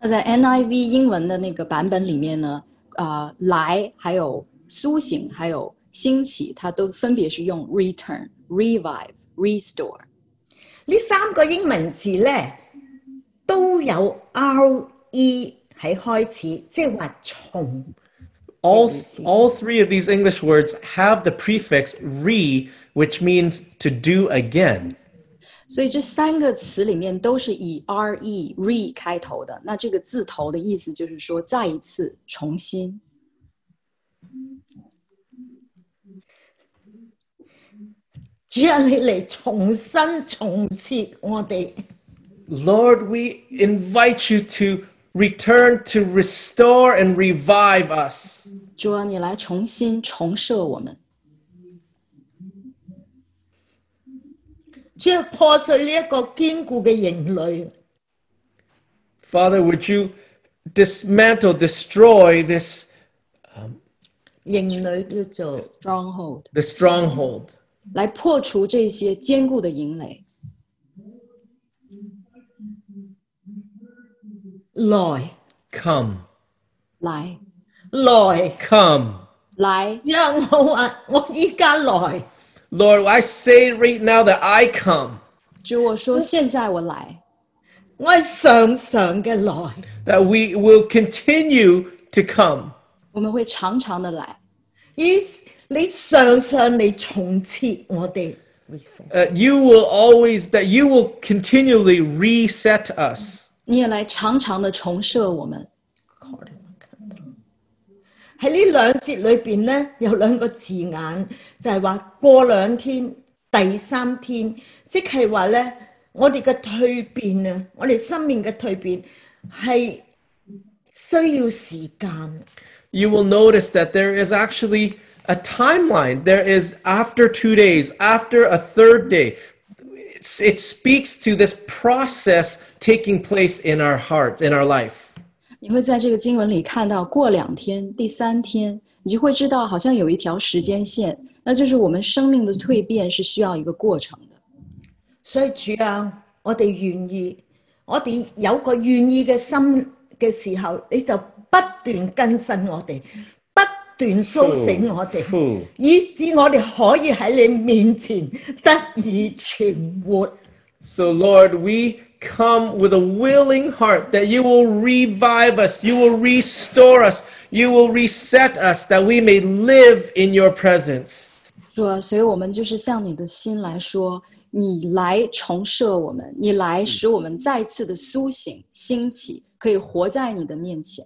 那在 NIV 英文的那個版本裡面呢，呃，來還有甦醒，還有興起，它都分別是用 return、revive、restore。呢三个英文字咧都有 R E 喺开始，即系话从。 All, Yes. all three of these English words have the prefix re, which means to do again. 所以这三个词里面都是以 r e re 开头的。那这个字头的意思就是说再一次、重新。 主啊，你嚟重新重设我哋。 Lord, we invite you to return to restore and revive us. 主啊，你来重新重设我们，主要破碎呢一个坚固嘅营垒。 Father, would you dismantle, destroy this 营垒叫做 stronghold， the stronghold? 来破除这些坚固的营垒。来 Come, 来，来， come. 来，让我话我依家来， Lord, I say right now that I come, 主我说现在我来，我系常常嘅来。 that we will continue to come. 我们会常常的来。以 你常常嚟重設我哋 reset。Uh, you will always, that you will continually reset us. 你也来常常的重设我们。喺呢兩節裏邊咧，有兩個字眼，就係話過兩天、第三天，即係話咧，我哋嘅蛻變啊，我哋生命嘅蛻變係需要時間。You will notice that there is actually a timeline. There is after two days, after a third day. It's, it speaks to this process taking place in our hearts, in our life. 你会在这个经文里看到，过两天、第三天，你就会知道，好像有一条时间线，那就是我们生命的蜕变是需要一个过程的。所以主啊，我哋愿意，我哋有个愿意嘅心嘅时候，你就不断更新我哋，不 断甦醒我哋，嗯以致我哋可以喺你面前得以存活。 So, Lord, we come with a willing heart that you will revive us, you will restore us, you will reset us, that we may live in your presence. 主啊，所以我们就是向你的心来说，你来重设我们，你来使我们再次的甦醒、兴起，可以活在你的面前。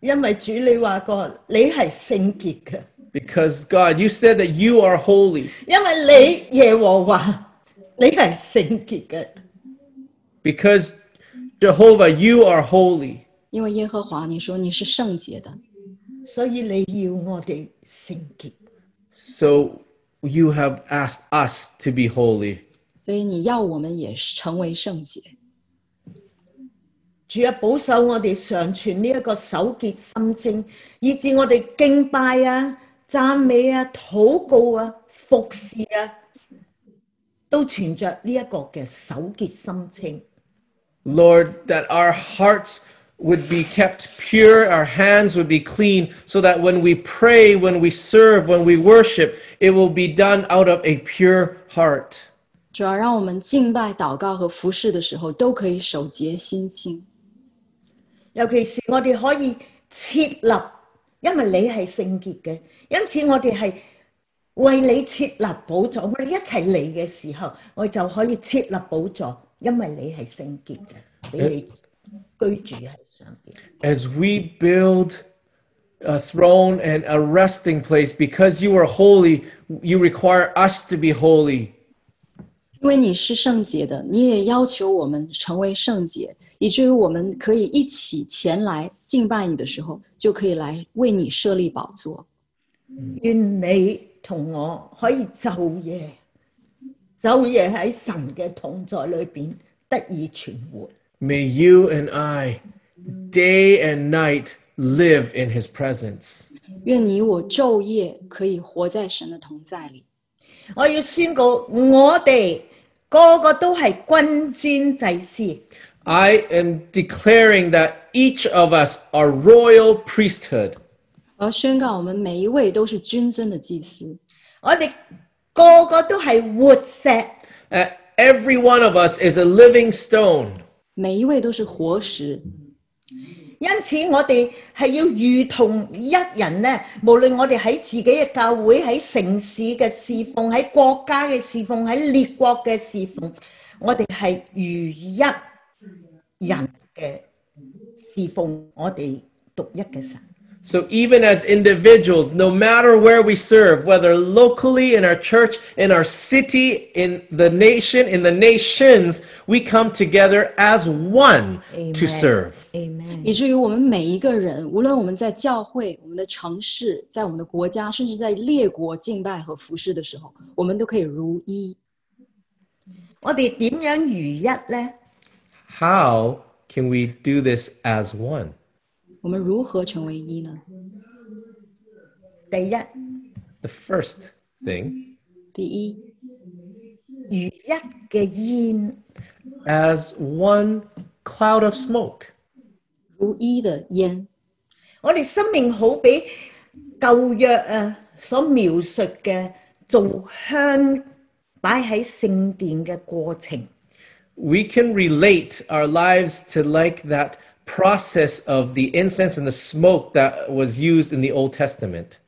因为主你话过，你系圣洁嘅， Because, God, you said that you are holy. 因为你耶和华，你系圣洁嘅。 Because, Jehovah, you are holy. 因为耶和华你说你是圣洁的，所以你要我哋圣洁。 So, you have asked us to be holy. 所以你要我们也成为圣洁。 主啊，保守我哋常存呢一個手潔心清，以致我哋敬拜啊、讚美啊、禱告啊、服侍啊，都存着呢一個嘅手潔心清。Lord, that our hearts would be kept pure, our hands would be clean, so that when we pray, when we serve, when we worship, it will be done out of a pure heart. 主要让我们敬拜、祷告和服侍的时候，都可以守洁心清。尤其是我哋可以設立，因為你係聖潔嘅，因此我哋係為你設立寶座。我哋一齊嚟嘅時候，我就可以設立寶座，因為你係聖潔嘅，俾你居住喺上邊。As we build a throne and a resting place, because you are holy, you require us to be holy. 因为你是圣洁的，你也要求我們成為聖潔，以至于我们可以一起前来敬拜你的时候，就可以来为你设立宝座。願你同我可以晝夜晝夜喺神嘅同在裏邊得以存活。May you and I, day and night, live in his presence. 願你我昼夜可以活在神的同在裏。我要宣告，我哋個個都係君尊祭司。I am declaring that each of us are royal priesthood. 我要宣告，我们每一位都是君尊的祭司，我哋个个都系活石， Uh, every one of us is a living stone. 每一位都是活石。因此我哋系要如同一人呢。无论我哋喺自己嘅教会、喺城市嘅侍奉、喺国家嘅侍奉、喺列国嘅侍奉，我哋系如一 人嘅侍奉我哋獨一嘅神。So, even as individuals, no matter where we serve, whether locally in our church, in our city, in the nation, in the nations, we come together as one to serve. Amen。以至于我们每一个人，无论我们在教会、我们的城市、在我们的国家，甚至在列国敬拜和服侍的时候，我们都可以如一。我哋點樣如一呢？How can we do this as one? 我们如何成为一呢？第一， The first thing, 第一，如一嘅烟， as one cloud of smoke. 如一的烟。我哋生命好比旧约啊所描述嘅做香摆喺圣殿嘅过程。 We can relate our lives to like that process of the incense and the smoke that was used in the Old Testament.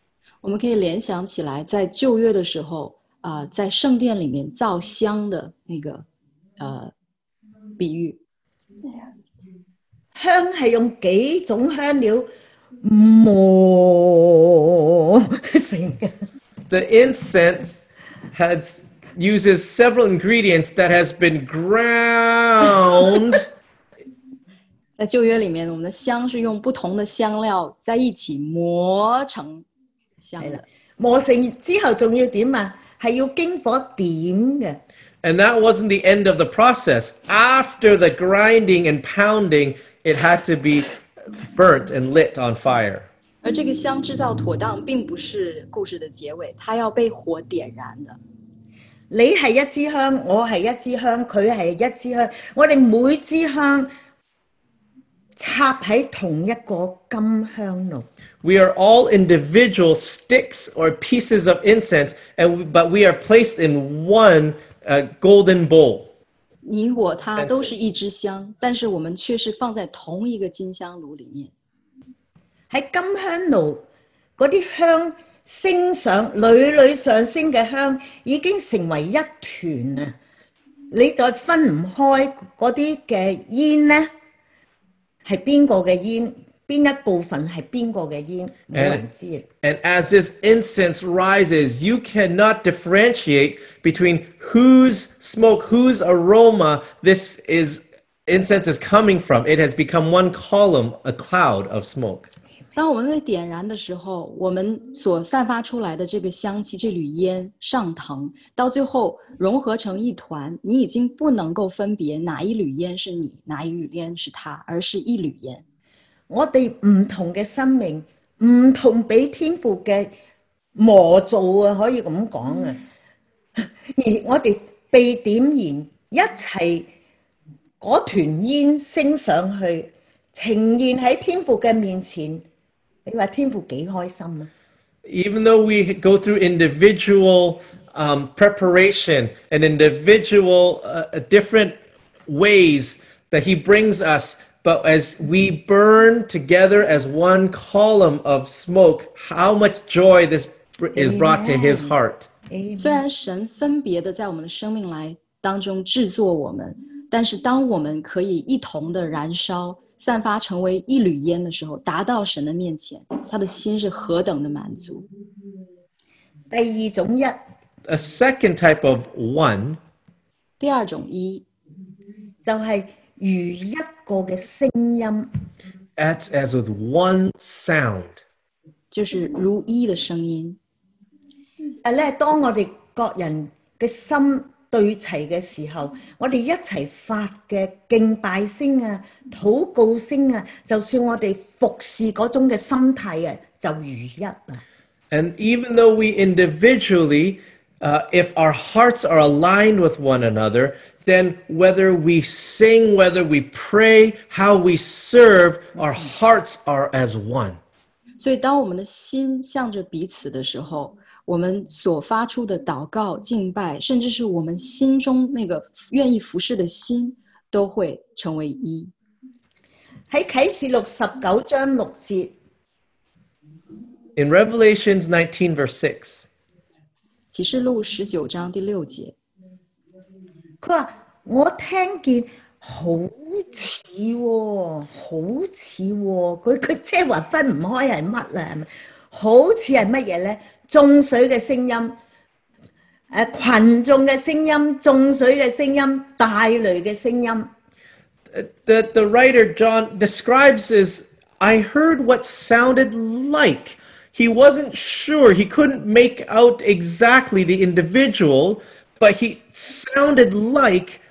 我们可以联想起来，在旧约的时候啊、在圣殿里面造香的那个呃比喻。香系用几种香料磨成嘅。 The incense has uses several ingredients that has been ground 在旧约里面，我们的香是用不同的香料在一起磨成香系啦的。，磨成之后仲要点啊？系要经火点嘅。 And that wasn't the end of the process. After the grinding and pounding, it had to be burnt and lit on fire. 而这个香制造妥当，并不是故事的结尾，它要被火点燃的。 你係一支香，我係一支香，佢係一支香，我哋每支香插喺同一個金香爐。We are all individual sticks or pieces of incense, and we, but we are placed in one uh, golden bowl. 你我他都是一支香，但是我們卻是放在同一個金香爐裡面。喺金香爐嗰啲香升上，屡屡上升嘅香已经成为一团啊！你再分唔开嗰啲嘅烟呢，系边个嘅烟？边一部分系边个嘅烟？冇人知。 And as this incense rises, you cannot differentiate between whose smoke, whose aroma this is incense is coming from. It has become one column, a cloud of smoke. 當我们被点燃的时候，我们所散发出来的这个香气，这缕烟上腾，到最后融合成一团，你已经不能够分别哪一缕烟是你，哪一缕烟是他，而是一缕烟。我哋唔同嘅生命，唔同俾天父嘅磨造啊，可以咁講啊。而我哋被點燃，一齊嗰團煙升上去，呈現喺天父嘅面前。你话天父几开心啊？ Even though we go through individual um, preparation and individual uh, different ways that He brings us, but as we burn together as one column of smoke, how much joy this br- is brought to His heart. 虽然神分别的在我们的生命来当中制作我们，但是当我们可以一同的燃烧， 散发成为一缕烟的时候，达到神的面前，他的心是何等的满足。第二種一 A second type of one 第二種一就係、如一個嘅聲音，acts as with one sound. 就是如一的聲音。誒咧，當我哋各人嘅心 对齐嘅时候，我哋一齐发嘅敬拜声啊、祷告声啊，就算我哋服侍嗰种嘅心态啊，就如一啊。 And even though we individually, uh, if our hearts are aligned with one another, then whether we sing, whether we pray, how we serve, our hearts are as one. 所以，当我们的心向着彼此的时候， 我们所发出的祷告、敬拜，甚至是我们心中那个愿意服侍的心，都会成为一。喺启示录十九章六节，In Revelations 19, verse 6, 启示录十九章第六节，佢話：我聽見好似喎，好似喎，佢佢即係話分唔開係乜啦，係咪？好似系乜嘢咧？众水嘅声音，诶、群众嘅声音，众水嘅声音，大雷嘅声音。 the, the writer John describes as I heard what sounded like. He wasn't sure. He couldn't make out exactly the individual, but he sounded like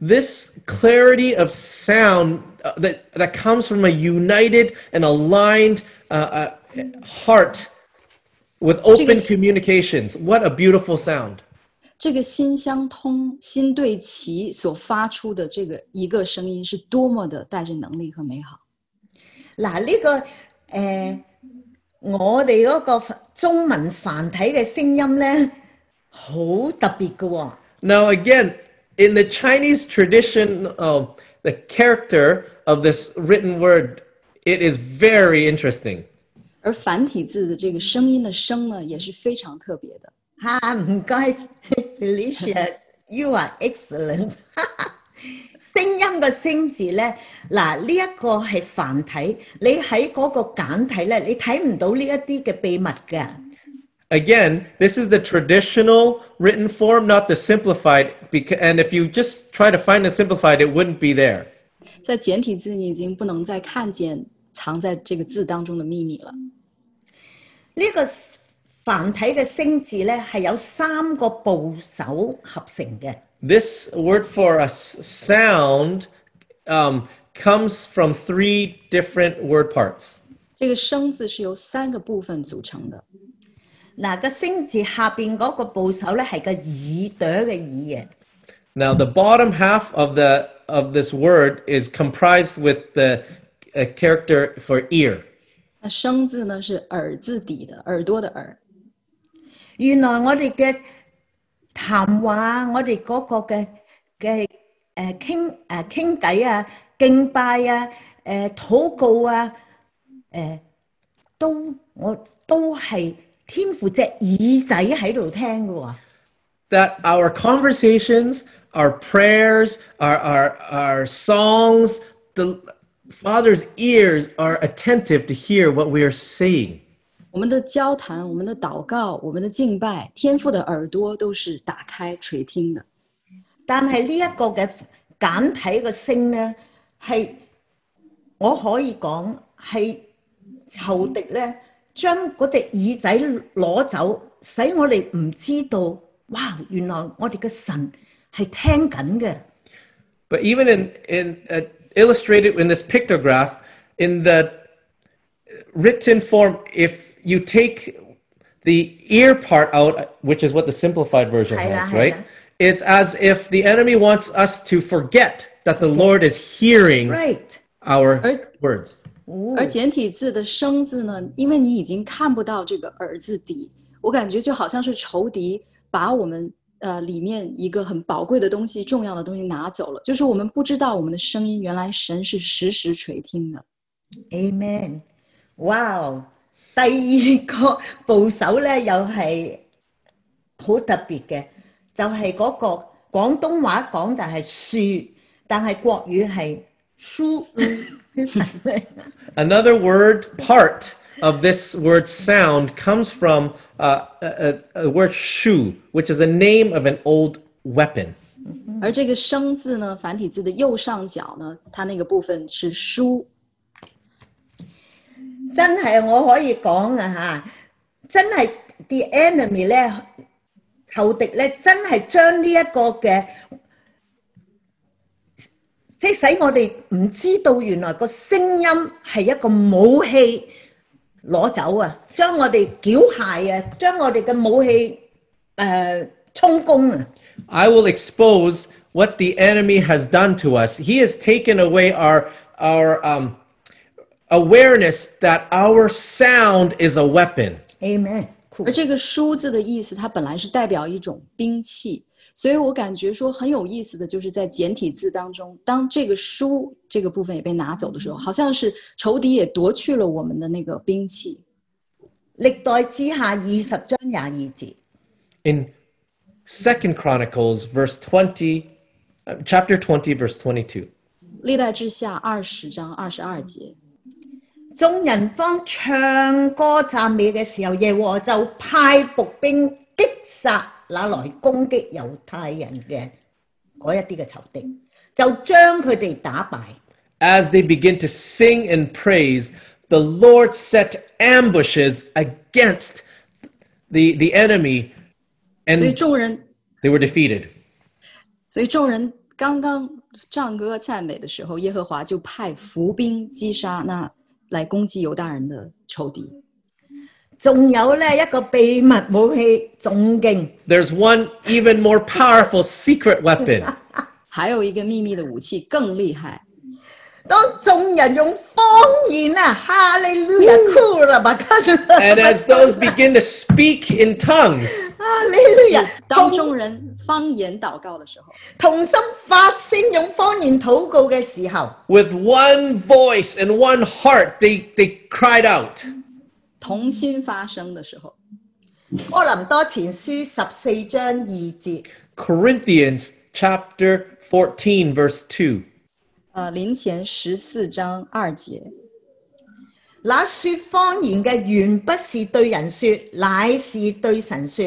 This clarity of sound uh, that, that comes from a united and aligned uh, uh, heart with open Jeez. communications. What a beautiful sound. 这个心相通、心对齐所发出的这个一个声音，是多么的带着能力和美好。嗱，呢、个诶、呃我哋嗰个中文繁体嘅声音咧，好特别嘅喎、 Now, again, in the Chinese tradition, uh, the character of this written word, it is very interesting. 而繁体字的这个声音的声呢，也是非常特别的。吓唔该，Felicia，you are excellent 声音嘅声字咧，嗱呢一个系繁体，你喺嗰个简体咧，你睇唔到呢一啲嘅秘密嘅。 Again, this is the traditional written form, not the simplified. Because, and if you just try to find the simplified, it wouldn't be there. 在简体字，你已经不能再看见藏在这个字当中的秘密了。呢个繁体嘅声字咧系有三个部首合成嘅。 This word for a s- sound um, comes from three different word parts. 这个声字是由三个部分组成的。 嗱個聲字下邊嗰個部首咧係個耳朵嘅耳嘅。Now, the bottom half of the of this word is comprised with the uh, character for ear. 那聲字呢是耳字底的，耳朵的耳。原來我哋嘅談話，我哋嗰個嘅嘅誒傾誒傾偈啊、敬拜啊、誒、禱告啊、誒、都我都係天父隻耳仔喺度聽嘅喎。That our conversations, our prayers, our our, our songs, the Father's ears are attentive to hear what we are saying. 我們的交談、我們的禱告、我們的敬拜，天父的耳朵都是打開垂聽的。但係呢一個嘅簡體嘅聲咧，係我可以講係仇敵咧，将嗰只耳仔攞走，使我哋唔知道，哇！原来我哋嘅神系听紧嘅。 But even in in uh, illustrated in this pictograph, in the written form, if you take the ear part out, which is what the simplified version Haila, has, right? haila. It's as if the enemy wants us to forget that the Lord is hearing Right， our Er- 而简体字的生字呢，因为你已经看不到这个耳字底，我感觉就好像是仇敌把我们呃里面一个很宝贵的东西、重要的东西拿走了，就是我们不知道我们的声音原来神是時時垂听的。Amen。哇！第二個部首呢又係好特別嘅，就係、嗰個廣東話講就係樹，但係國語係書。Another word part of this word sound comes from uh, a, a, a word shu, which is a name of an old weapon. 而这个声字呢，繁体字的右上角呢，它那个部分是书，真系我可以讲啊吓，真系 the enemy 咧，仇敌咧，真系将呢一个嘅， 即係使我哋唔知道原來個聲音係一個武器攞走啊，將我哋繳械啊，將我哋嘅武器誒充公啊！I will expose what the enemy has done to us. He has taken away our our um, awareness that our sound is a weapon. Amen。而這個梳字的意思，它本來是代表一種兵器，所以我感觉说很有意思的就是在简体字当中，当这个书这个部分也被拿走的时候，好像是仇敌也夺去了我们的那个兵器。历代之下二十章廿二节。In Second Chronicles, verse twenty, uh, chapter twenty, verse twenty-two. 历代之下二十章二十二节，眾人方唱歌讚美嘅時候，耶和就派伏兵擊殺那來攻擊猶太人嘅嗰一啲嘅仇敵，就將佢哋打敗。As they begin to sing and praise, the Lord set ambushes against the the enemy, 所以 and 所以眾人，they were defeated. 所以眾人剛剛唱歌讚美的時候，耶和華就派伏兵擊殺那來攻擊猶大人的仇敵。仲有咧一个秘密武器仲劲， There's one even more powerful secret weapon. 还有一个秘密的武器更厉害。当众人用方言啊，哈利路亚，酷啦巴卡， And as those begin to speak in tongues, 哈利路亚，当同众人方言祷告的时候，同心发声用方言祷告嘅时候， with one voice and one heart, they, they cried out. 同心发生的时候，哥林多前書十四章二節。Corinthians chapter fourteen verse two 呃，林前十四章二节，那說方言嘅原不是對人說，乃是對神說。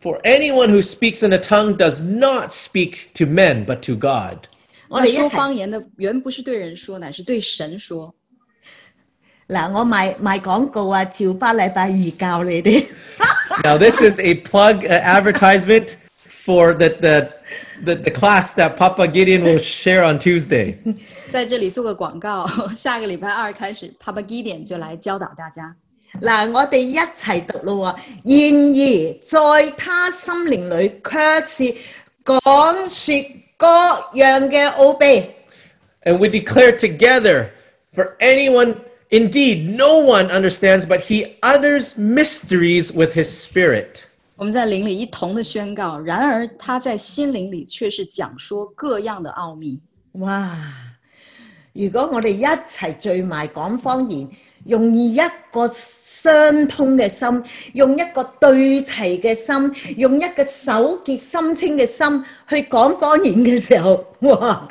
For anyone who speaks in a tongue does not speak to men, but to God. 那说我哋一齊方言的原不是对人说，乃是对神说。嗱，我卖卖广告啊，照巴礼拜二教你哋。 Now, this is a plug uh, advertisement for the, the, the, the class that Papa Gideon will share on Tuesday. 在这里做个广告，下个礼拜二开始，Papa Gideon 就来教导大家。嗱，我哋一齐读咯喎。然而，在他心灵里却是讲说各样嘅奥秘。 And we declare together, for anyone, indeed, no one understands, but he utters mysteries with his spirit. 我们在靈裡一同的宣告，然而他在心灵里却是讲说各样的奥秘。哇！如果我哋一齊聚埋講方言，用一個相通嘅心，用一個對齊嘅心，用一個手潔心清嘅心去講方言嘅時候，哇！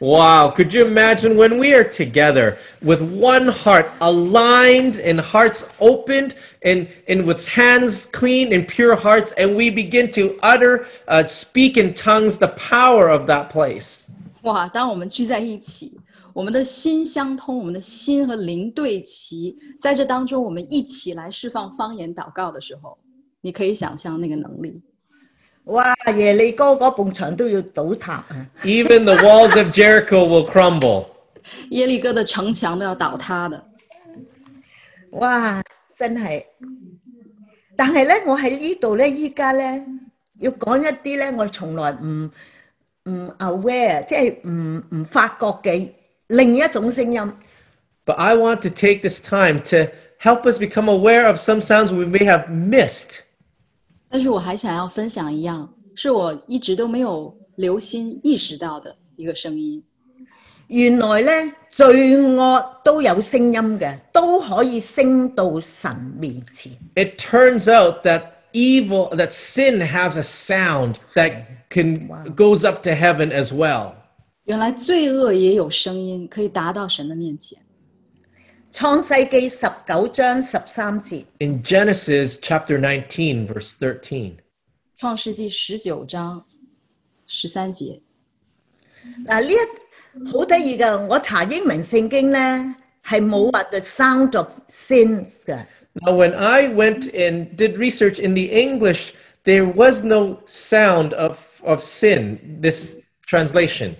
Wow, could you imagine when we are together with one heart, aligned and hearts opened and, and with hands clean and pure hearts, and we begin to utter, uh, speak in tongues the power of that place? 哇！当我们聚在一起，我们的心相通，我们的心和灵对齐，在这当中，我们一起来释放方言祷告的时候，你可以想象那个能力。 哇！耶利哥嗰埲牆都要倒塌啊！Even the walls of Jericho will crumble. 耶利哥的城牆都要倒塌的。哇！真係，但係咧，我喺呢度咧，依家咧要講一啲咧，我從來唔唔 aware，即係唔唔發覺嘅另一種聲音。But I want to take this time to help us become aware of some sounds we may have missed. 但是我还想要分享一样，是我一直都没有留心意识到的一个声音。原来呢，罪恶都有声音嘅，都可以升到神面前。It turns out that evil, that sin has a sound that can goes up to heaven as well. 原来罪恶也有声音，可以達到神的面前。创世记十九章十三节。In Genesis chapter 19 verse 13. the sound of sins 㗎。Now when I went and did research in the English, there was no sound of of sin. This translation.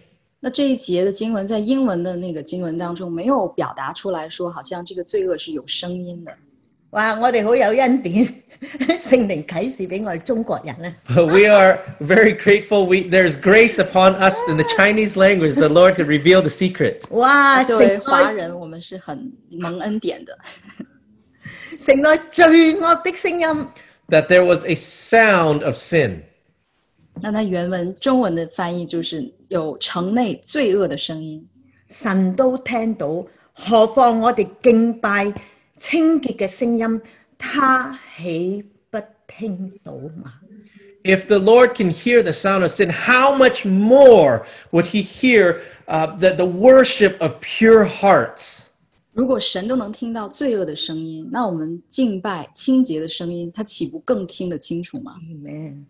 那這一节的经文在英文的那个经文当中没有表达出来说，好像这个罪恶是有声音的。哇！我哋好有恩典，聖靈啟示俾我哋中國人咧。we are very grateful. We, there's grace upon us in the Chinese language. The Lord to reveal the secret. 哇！作為城內華人，我們是很蒙恩典的。城內罪惡的聲音，That there was a sound of sin. 那它原文中文的翻译就是有城内罪恶的聲音。神都聽到，何況我哋敬拜清潔嘅聲音，他豈不聽到嘛？If the Lord can hear the sound of sin, how much more would he hear uh, the, the worship of pure hearts? 如果神都能听到罪恶的聲音，那我們敬拜清潔的聲音，他豈不更聽得清楚嗎？Amen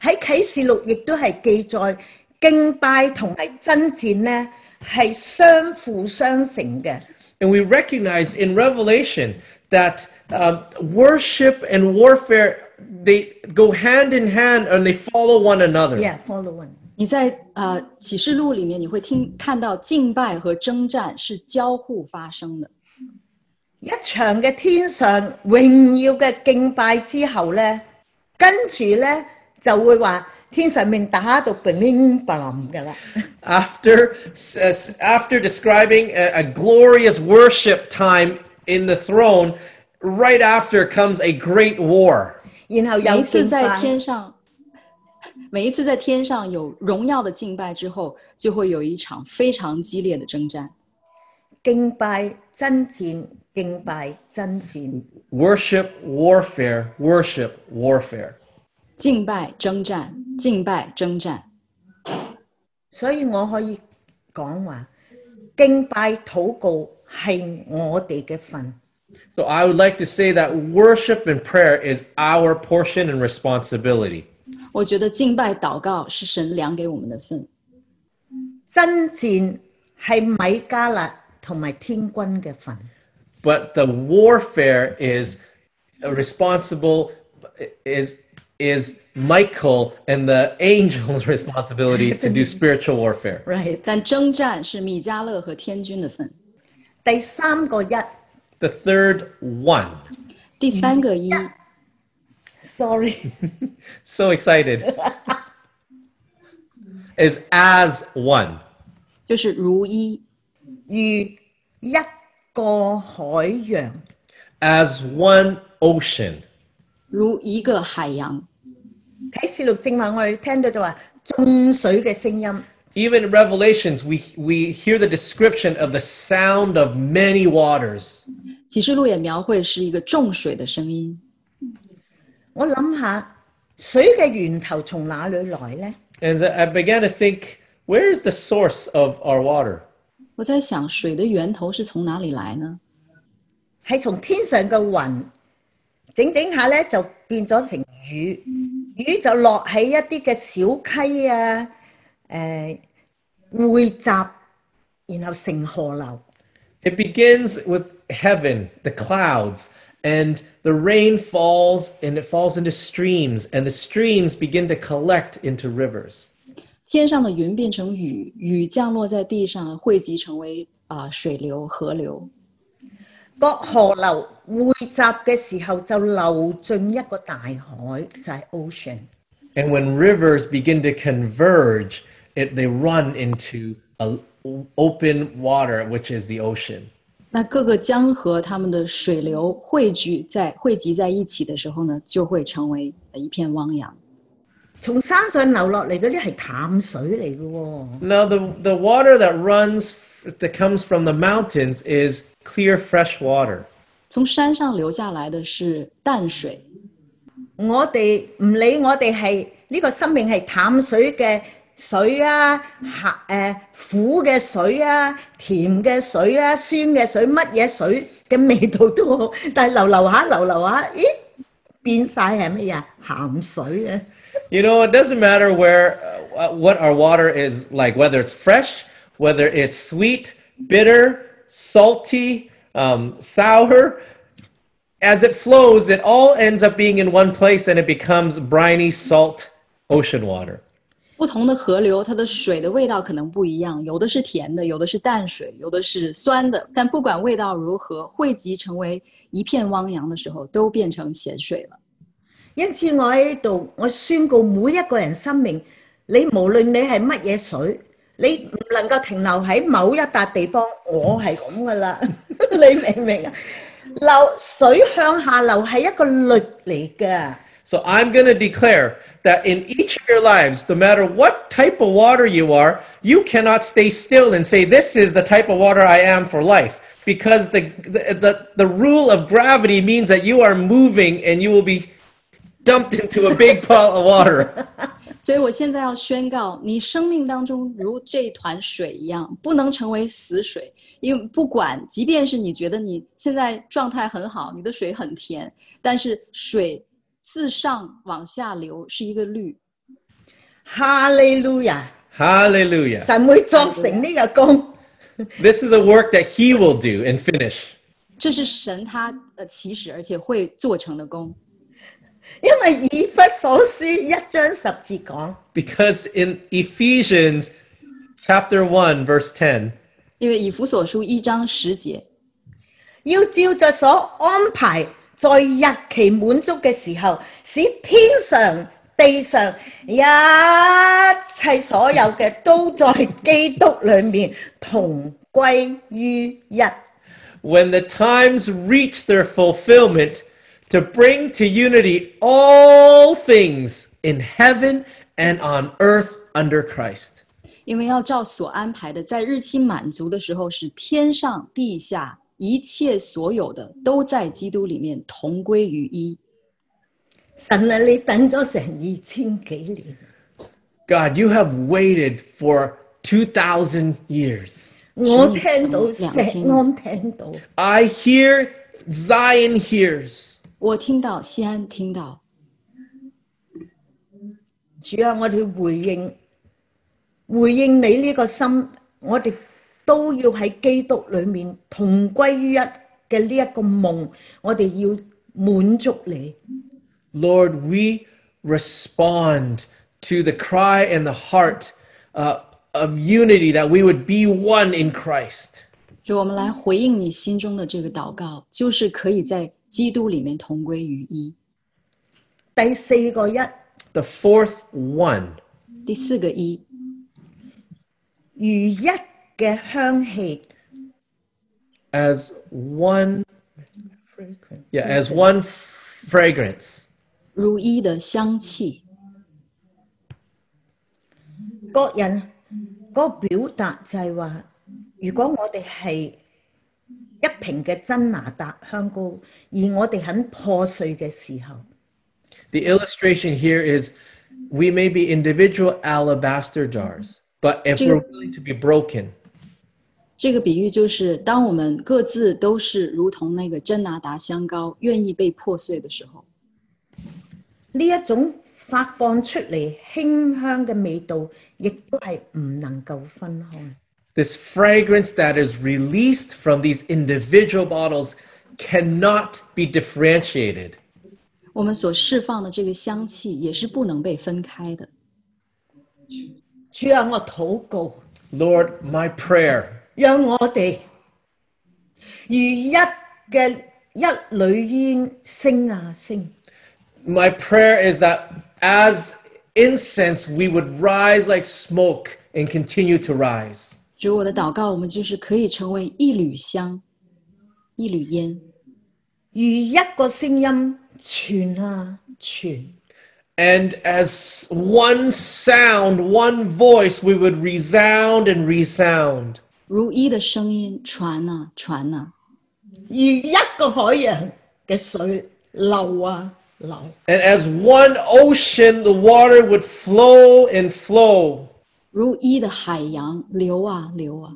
喺啟示錄亦都係記載敬拜同埋爭戰咧係相輔相成嘅。And we recognize in Revelation that um, worship and warfare they go hand in hand and they follow one another. Yeah, follow one。你在呃啟示錄裡面，你会听看到敬拜和征戰是交互發生的。一場嘅天上榮耀嘅敬拜之後咧，跟住咧就會話天上面打到 bling bling 噶啦。After, after describing a, a glorious worship time in the throne, right after comes a great war. 然後每有一次在，天上，每一次在天上有荣耀的敬拜之后，就会有一场非常激烈的征战。敬拜爭戰，敬拜爭戰。Worship, warfare, worship, warfare. 敬拜征战，敬拜征战。所以我可以講話，敬拜禱告係我哋嘅份。So I would like to say that worship and prayer is our portion and responsibility. 我觉得敬拜祷告是神量给我们的份，爭戰係米迦勒同埋天軍嘅份。But the warfare is responsible is is Michael and the angel's responsibility to do spiritual warfare. Right。但征战是米迦勒和天军的份。第三个一 The third one. 第三个一， ，sorry， So excited. is as one. 就是如一，如一个海洋。 As one ocean. 如一个海洋。 啟示錄正話我哋聽到就話眾水嘅聲音，Even in Revelations, we, we hear the description of the sound of many waters. 启示录也描绘是一个重水的声音。我諗下水嘅源頭從哪裏來呢？And I began to think, where is the source of our water? 我在想，水的源头是從哪里來呢？係從天上嘅雲整整下咧，就變咗成雨，雨就落喺一啲嘅小溪啊，诶、汇集，然后成河流。 It begins with heaven, the clouds, and the rain falls and it falls into streams, and the streams begin to collect into rivers. 天上的云变成雨，雨降落在地上，汇集成为啊、水流、河流。个河流 匯集嘅時候就流進一個大海，就係、ocean。And when rivers begin to converge, it, they run into a open water, which is the ocean. 那各個江河它們的水流匯聚在匯集在一起的時候呢，就會成為一片汪洋。從山上流落嚟嗰啲係淡水嚟嘅喎。Now, the, the water that runs, that comes from the mountains, is clear, fresh water. 從山上流下來的是淡水，我哋唔理我哋係呢個生命係淡水嘅水啊，鹹誒苦嘅水啊，甜嘅水啊，酸嘅水，乜嘢水嘅味道都好，但係流流下流流下，咦變晒係乜嘢？鹹水啊！You know, it doesn't matter where, uh, what our water is like, whether it's fresh, whether it's sweet, bitter, salty, um, sour. As it flows, it all ends up being in one place and it becomes briny, salt ocean water. 不同的河流，它的水的味道可能不一样，有的是甜的，有的是淡水，有的是酸的。但不管味道如何，汇集成为一片汪洋的时候，都变成咸水了。因此我喺度，我宣告每一个人生命，你无论你系乜嘢水， 你唔能够停留喺某一笪地方，我系咁噶啦，你明唔明啊？流水向下流系一个律嚟㗎。 So I'm going to declare that in each of your lives, no matter what type of water you are, you cannot stay still and say, This is the type of water I am for life. Because the, the, the, the rule of gravity means that you are moving and you will be dumped into a big pile of water. 所以我现在要宣告，你生命当中如这一团水一样，不能成为死水。因为不管，即便是你觉得你现在状态很好，你的水很甜，但是水自上往下流是一个律。哈利路亞，Hallelujah. 神会作成呢個功。This is a work that He will do and finish. 这是神他呃起始而且会做成的功。因為以弗所書一章十節講，Because in Ephesians chapter one verse ten，因為以弗所書一章十節，要照着所安排，在日期滿足嘅時候，使天上地上一切所有嘅都在基督裏面同歸於一。When the times reach their fulfillment, to bring to unity all things in heaven and on earth under Christ. 因为要照所安排的，在日期满足的时候，使天上地下一切所有的都在基督里面同归于一。神啊，你等咗成二千几年。God, you have waited for two thousand years. 我听到，锡安听到。I hear Zion hears. 我聽到，錫安聽到。主啊，我哋回應回應你呢個心，我哋都要喺基督裏面同歸於一嘅呢一個夢，我哋要滿足你。Lord, we respond to the cry and the heart, uh, of unity that we would be one in Christ. 基督里面同归于一。第四個一，The fourth one, 第四個一，如一嘅香氣，as one, yeah, as one fragrance. 如一的香氣。各人嗰個表達就係話，如果我哋係一瓶嘅真拿達香膏，而我哋很破碎嘅時候，The illustration here is we may be individual alabaster jars, but if we're willing to be broken, 这个比喻就是，当我们各自都是如同那个真拿达香膏，愿意被破碎的时候，呢一種發放出嚟馨香嘅味道，亦都係唔能夠分開。this fragrance that is released from these individual bottles cannot be differentiated. 我们所释放的这个香气也是不能被分开的。主啊，我祷告， Lord, my prayer 让我哋如一嘅一缕烟升啊升， My prayer is that as incense, we would rise like smoke and continue to rise. 主，我的祷告，我们就是可以成为一缕香，一缕烟，如一个声音传啊传。 And as one sound, one voice, we would resound and resound. 如一的声音传啊传啊，如一个海洋嘅水流啊流， And as one ocean, the water would flow and flow. 如一的海洋流啊流啊，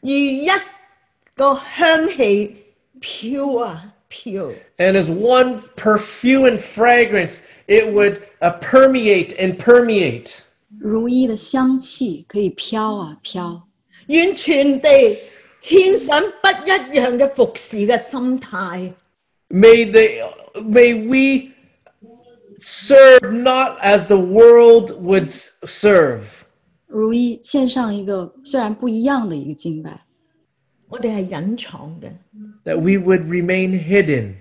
如一个香气飘啊飘， And as one perfume and fragrance, it would uh, permeate and permeate. 如一的香气可以飘啊飘，完全地献上不一样嘅服侍嘅心态。 May they, may we serve not as the world would serve. 如一献上一个虽然不一样的一个敬拜，我哋係隱藏嘅，That we would remain hidden.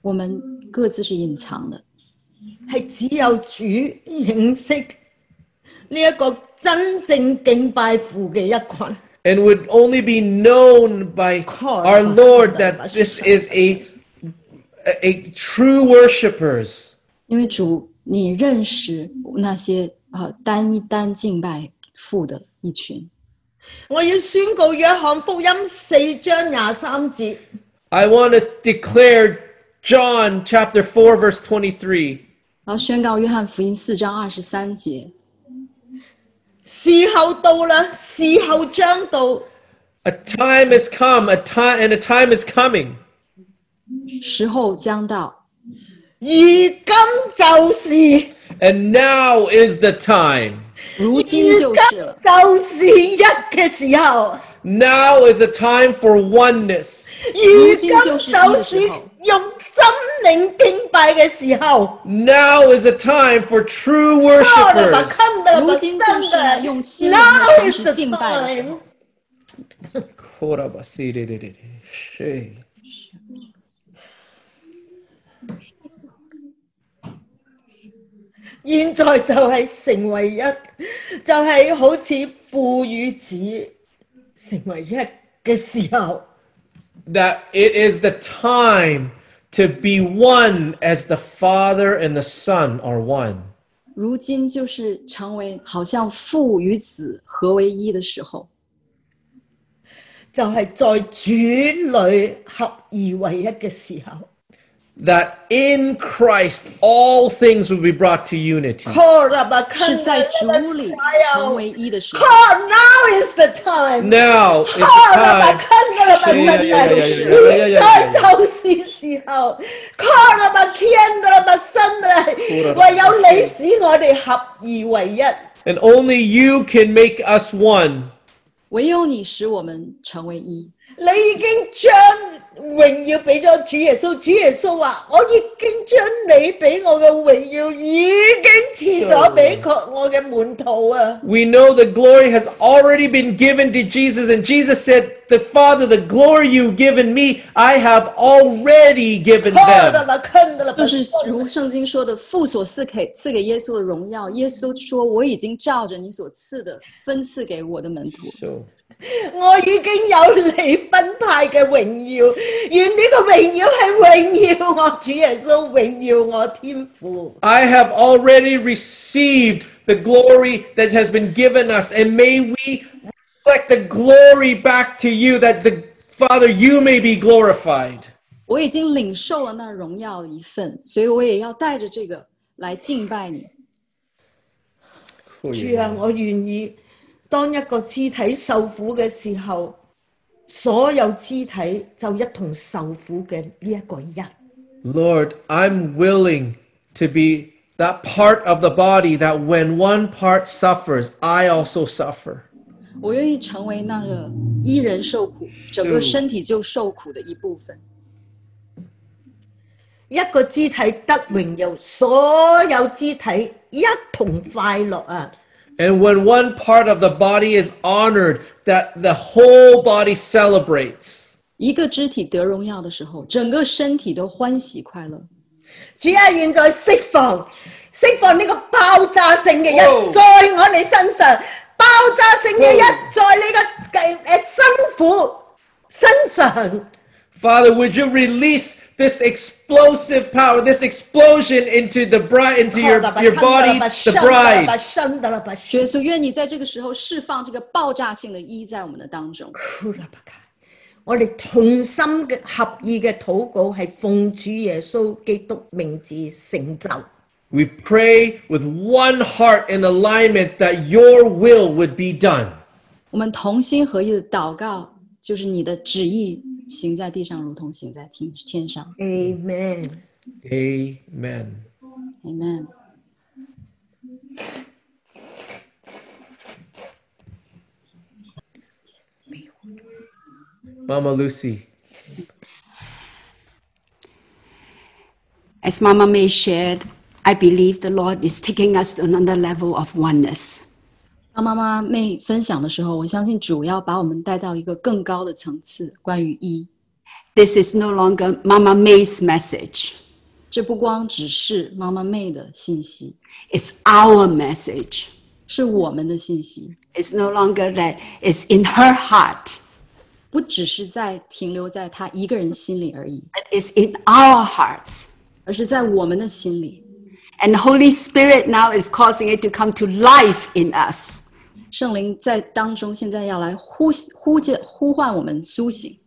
我們各自是隱藏的，係只有主認識呢一個真正敬拜父嘅一群。and would only be known by our Lord that this is a, a, a true worshippers 因为主你认识那些啊单一单敬拜父的一群。我要宣告約翰福音四章廿三節，I want to declare John chapter four verse 23. 然後宣告約翰福音四章二十三節：時候到啦，時候將到，A time has come, a time and a time is coming 時候將到，如今就是，and now is the time. 如今就是了，就是一嘅時候，Now is a time for oneness. 如今就是就是用心靈敬拜嘅時候。Now is a time for true worshipers. 如今就是呢用心靈的同時敬拜的時候。現在就系成为一，就係、好似父与子成为一嘅时候，that it is the time to be one as the Father and the Son are one. 如今就是成为好像父与子合为一的时候，就系在主裏合而为一嘅时候。That in Christ all things will be brought to unity. 是在主里成为一的时候。 God, now is the time. Now is the 啊 time. 现在就是时候。唯有你使我哋合而为一。 And only you can make us one. 唯有你使我们成为一。你已经将 榮耀俾咗主耶穌，主耶穌話：我已經將你俾我嘅榮耀已經賜咗俾佢我嘅門徒啊！We know the glory has already been given to Jesus, and Jesus said, The Father, the glory you've given me, I have already given 看到 them. 了，看到了，就是如圣經說的，父所賜給賜給耶穌的榮耀，耶穌說：“我已經照着你所賜的分賜給我的門徒。So, 我已经有你分派嘅荣耀，愿呢个荣耀系荣耀我主耶稣，荣耀我天父。 I have already received the glory that has been given us, and may we reflect the glory back to you, that the Father, you may be glorified. 我已经领受了那荣耀的一份，所以我也要带着这个来敬拜你。主啊，我愿意 當一個肢體受苦嘅時候，所有肢體就一同受苦嘅呢一個人。Lord, I'm willing to be that part of the body that when one part suffers, I also suffer. 我愿意成为那个一人受苦，整个身体就受苦的一部分。一個肢體得榮耀，所有肢體一同快樂啊！And when one part of the body is honored, that the whole body celebrates. 一个肢体得荣耀的时候，整个身体都欢喜快乐。主啊，现在释放释放呢个爆炸性嘅一哦在我哋身上，爆炸性嘅一在你个诶诶辛苦身上。 Father, would you release this explosive power, this explosion into the bride, into your, your body, the bride. 主耶稣，愿你在这个时候释放这个爆炸性的一在我们的当中。我哋同心嘅合意嘅祷告系奉主耶稣基督名字成就。 We pray with one heart in alignment that your will would be done. 我们同心合意的祷告，就是你的旨意 行在地上，如同行在天天上。 Amen。 Amen. Amen。 Mama Lucy. As Mama May shared, I believe the Lord is taking us to another level of oneness. 当妈妈妹分享的时候，我相信主要把我们带到一个更高的层次，关于一。 This is no longer Mama May's message, 这不光只是妈妈妹的信息， it's our message. 是我们的信息， It's no longer that it's in her heart, 不只是在停留在她一个人心里而已， but it's in our hearts. 而是在我们的心里。 And the Holy Spirit now is causing it to come to life in us. 圣灵在当中，现在要来呼呼叫呼唤我们苏醒，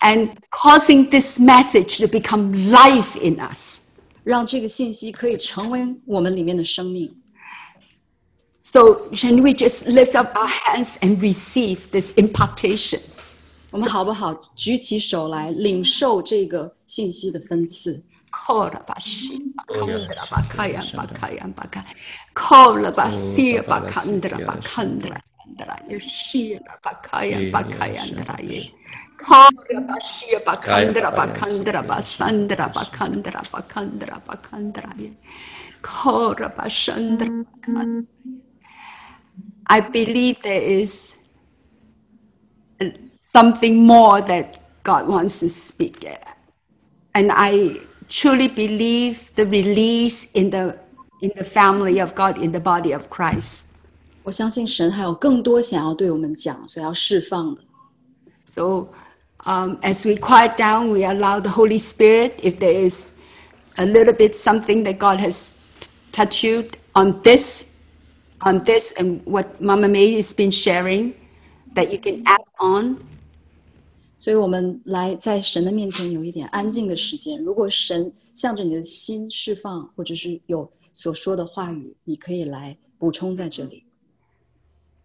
and causing this message to become life in us. 让这个信息可以成为我们里面的生命。 So, can we just lift up our hands and receive this impartation? 我们好不好举起手来领受这个信息的分赐？ Korabashi, bakandra, oh, bakayan, bakayan, baka- Korabasi, bakandra, bakandra, bakandra, yeshira, bakayan, bakayandra, ye. Korabashi, bakandra, bakandra, basandra, bakandra, bakandra, bakandra, ye. Korabashandra, bakandra. I believe there is something more that God wants to speak. And I truly believe the release in the in the family of God, in the body of Christ. 我相信神还有更多想要对我们讲，所以要释放的。 So um, as we quiet down, we allow the Holy Spirit, if there is a little bit something that God has t- touched you on this, on this, and what Mama May has been sharing, that you can add on. 所以我们来在神的面前有一点安静的时间。如果神向着你的心释放，或者是有所说的话语，你可以来补充在这里。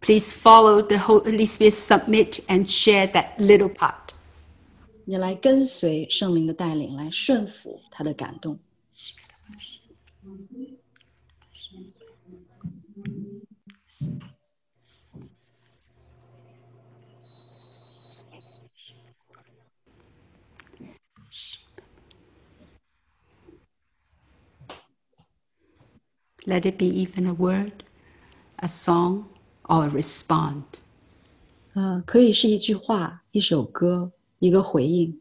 Please follow the Holy Spirit, submit and share that little part. 你来跟随圣灵的带领，来顺服他的感动。 Let it be even a word, a song, or a respond. 呃，可以是一句话、一首歌、一个回应。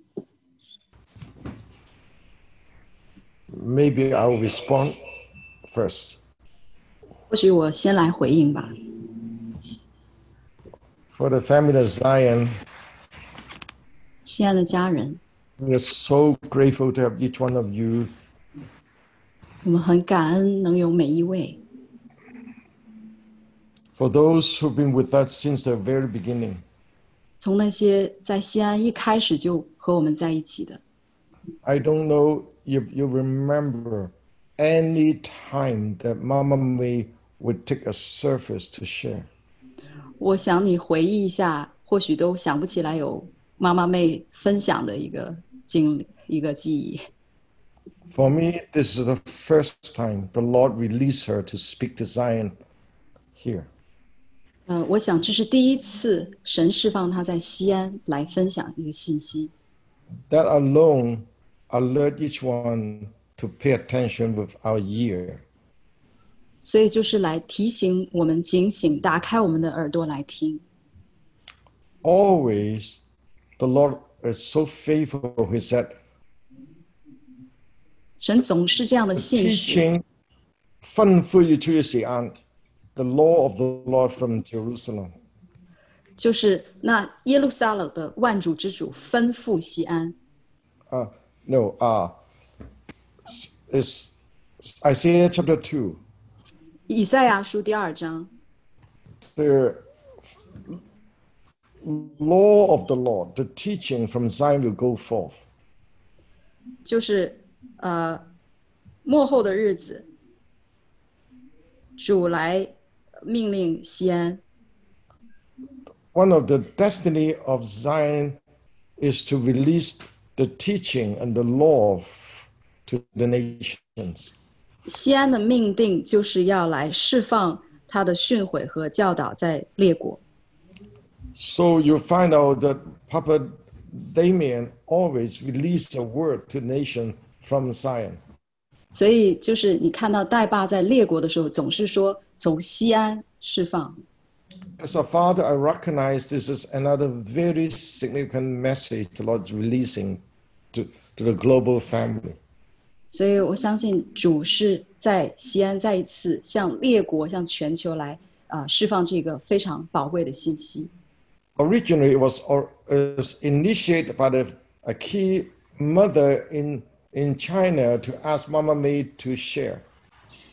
Maybe I'll respond first. 或许我先来回应吧。 For the family of Zion, 亲爱的家人， we are so grateful to have each one of you 我们很感恩能有每一位。For those who've been with us since the very beginning，从那些在锡安一开始就和我们在一起的。I don't know if you remember any time that Mama May would take a surface to share。我想你回忆一下，或许都想不起来有妈妈妹分享的一个经历，一个记忆。For me, this is the first time the Lord released her to speak to Zion here. 呃，我想这是第一次神释放她在西安来分享一个信息， That alone alert each one to pay attention with our ear. 所以就是来提醒我们警醒，打开我们的耳朵来听。 Always, the Lord is so faithful. He said, 神总是这样的信实，teaching 吩咐你去西安 the law of the Lord from Jerusalem. 就是那耶路撒冷的万主之主吩咐西安。Uh, no, uh, it's Isaiah chapter two，以赛亚书第二章，The law of the Lord, the teaching from Zion will go forth. 就是呃，末后的日子，主来命令锡安。One of the destiny of Zion is to release the teaching and the law to the nations. 锡安的命定就是要来释放他的训诲和教导在列国。So you find out that Papa Damien always released a word to nation from Zion。所以就是你看到代爸在列国的时候，总是说从锡安释放。As a father, I recognize this is another very significant message the Lord releasing to to the global family. 所以我相信主是在锡安再一次向列国、向全球来啊、呃、释放这个非常宝贵的信息。Originally, it was, or, is initiated by the, a key mother in in China to ask Mama May to share.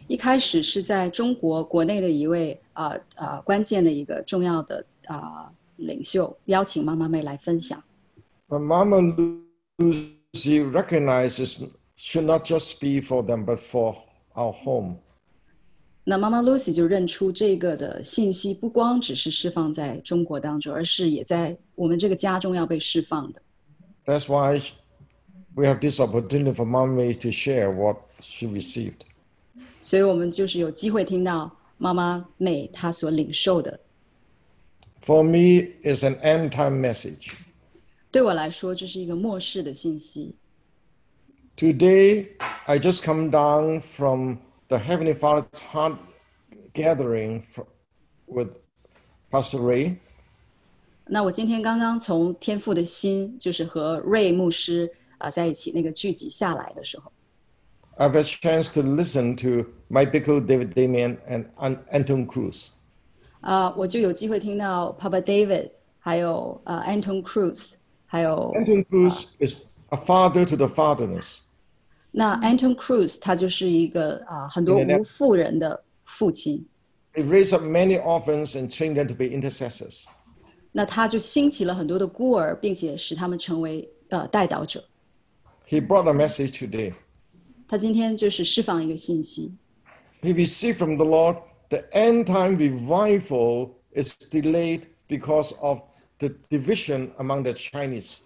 一开始是在中国国内的一位啊啊、呃关键的一个重要的啊、领袖邀请妈妈妹来分享。 But Mama Lucy recognizes should not just be for them, but for our home. 那妈妈 Lucy 就认出这个的信息不光只是释放在中国当中，而是也在我们这个家中要被释放的。 That's why we have this opportunity for Mama May to share what she received. 所以我们就是有机会听到妈妈妹她所领受的。 For me, it's an end time message. 对我来说，这是一个末世的信息。 Today, I just come down from the Heavenly Father's Heart gathering fr- with Pastor Ray. 那我今天刚刚从天父的心，就是和瑞牧师 啊、在一起那个聚集下来的时候，I've had a chance to listen to Mike Bickle, David Damian and An- Anton Cruz. 啊、我就有机会听到 Papa David，还有呃 Anton Cruz，还有 Anton Cruz is a father to the fatherless. 那 Anton Cruz，他就是一个啊、很多无父人的父亲。He raised up many orphans and trained them to be intercessors. 那他就兴起了很多的孤儿，并且使他们成为呃代祷者。He brought a message today. 他今天就是释放一个信息， He received from the Lord the end time revival is delayed because of the division among the Chinese.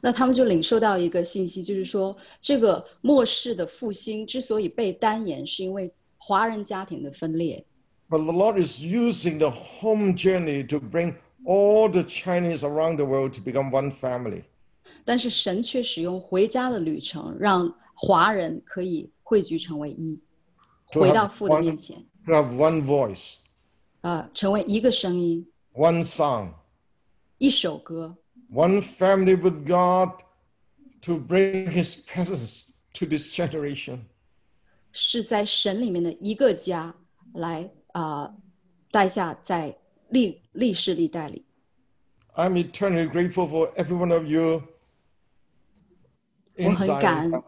那他们就领受到一个信息，就是说这个末世的复兴之所以被单延，是因为华人家庭的分裂。 But the Lord is using the home journey to bring all the Chinese around the world to become one family. 但是神却使用回家的旅程，让华人可以汇聚成为一， To 回到 have 父的 one- 面前， To have one voice, 啊，成为一个声音， one song, 一首歌， one family with God to bring His presence to this generation. 是在神里面的一个家来啊、带下在历历世历代里。 I'm eternally grateful for every one of you 我很感恩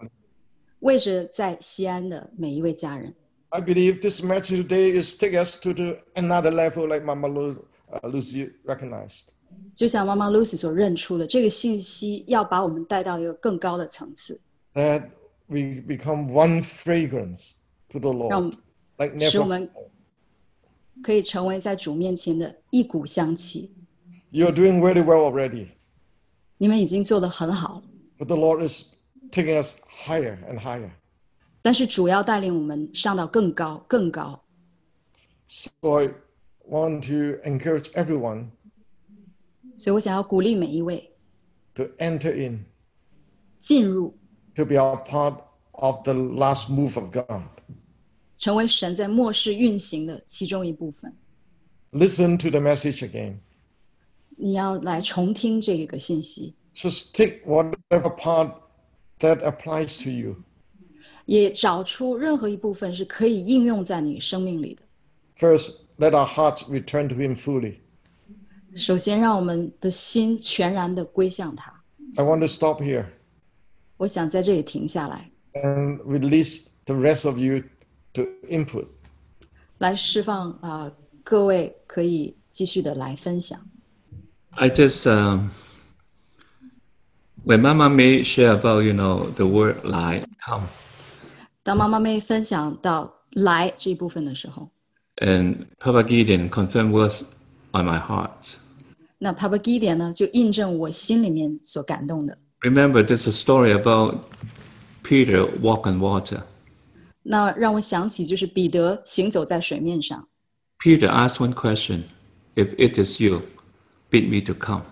为是在锡安的每一位家人。I believe this match today is take us to the another level, like Mama Lu, uh, Lucy recognized. 就像妈妈 Lucy 所认出的，这个信息要把我们带到一个更高的层次。That we become one fragrance to the Lord, 们 like never. 们可以成为在主面前的一股香气。You're doing very well already, 你们已经做得很好了，but the Lord is taking us higher and higher. 但是主要带领我们上到更高、更高。 So I want to encourage everyone 所以我想要鼓励每一位 to enter in, 进入， to be a part of the last move of God. 成为神在末世运行的其中一部分。 Listen to the message again. 你要来重听这个信息， Just take whatever part that applies to you. 也找出任何一部分是可以应用在你生命里的。 First, let our hearts return to Him fully. 首先，让我们的心全然的归向他。 I want to stop here 我想在这里停下来， and release the rest of you to input. 来释放啊、各位可以继续的来分享。 I just um, when Mama May share about you know the word lie come 当妈妈妹分享到“来”这一部分的时候， and Papa Gideon confirmed words on my heart. 那 Papa Gideon 呢就印证我心里面所感动的。 Remember, there's a story about Peter walk on water. 那让我想起就是彼得行走在水面上， Peter asked one question: If it is you, bid me to come.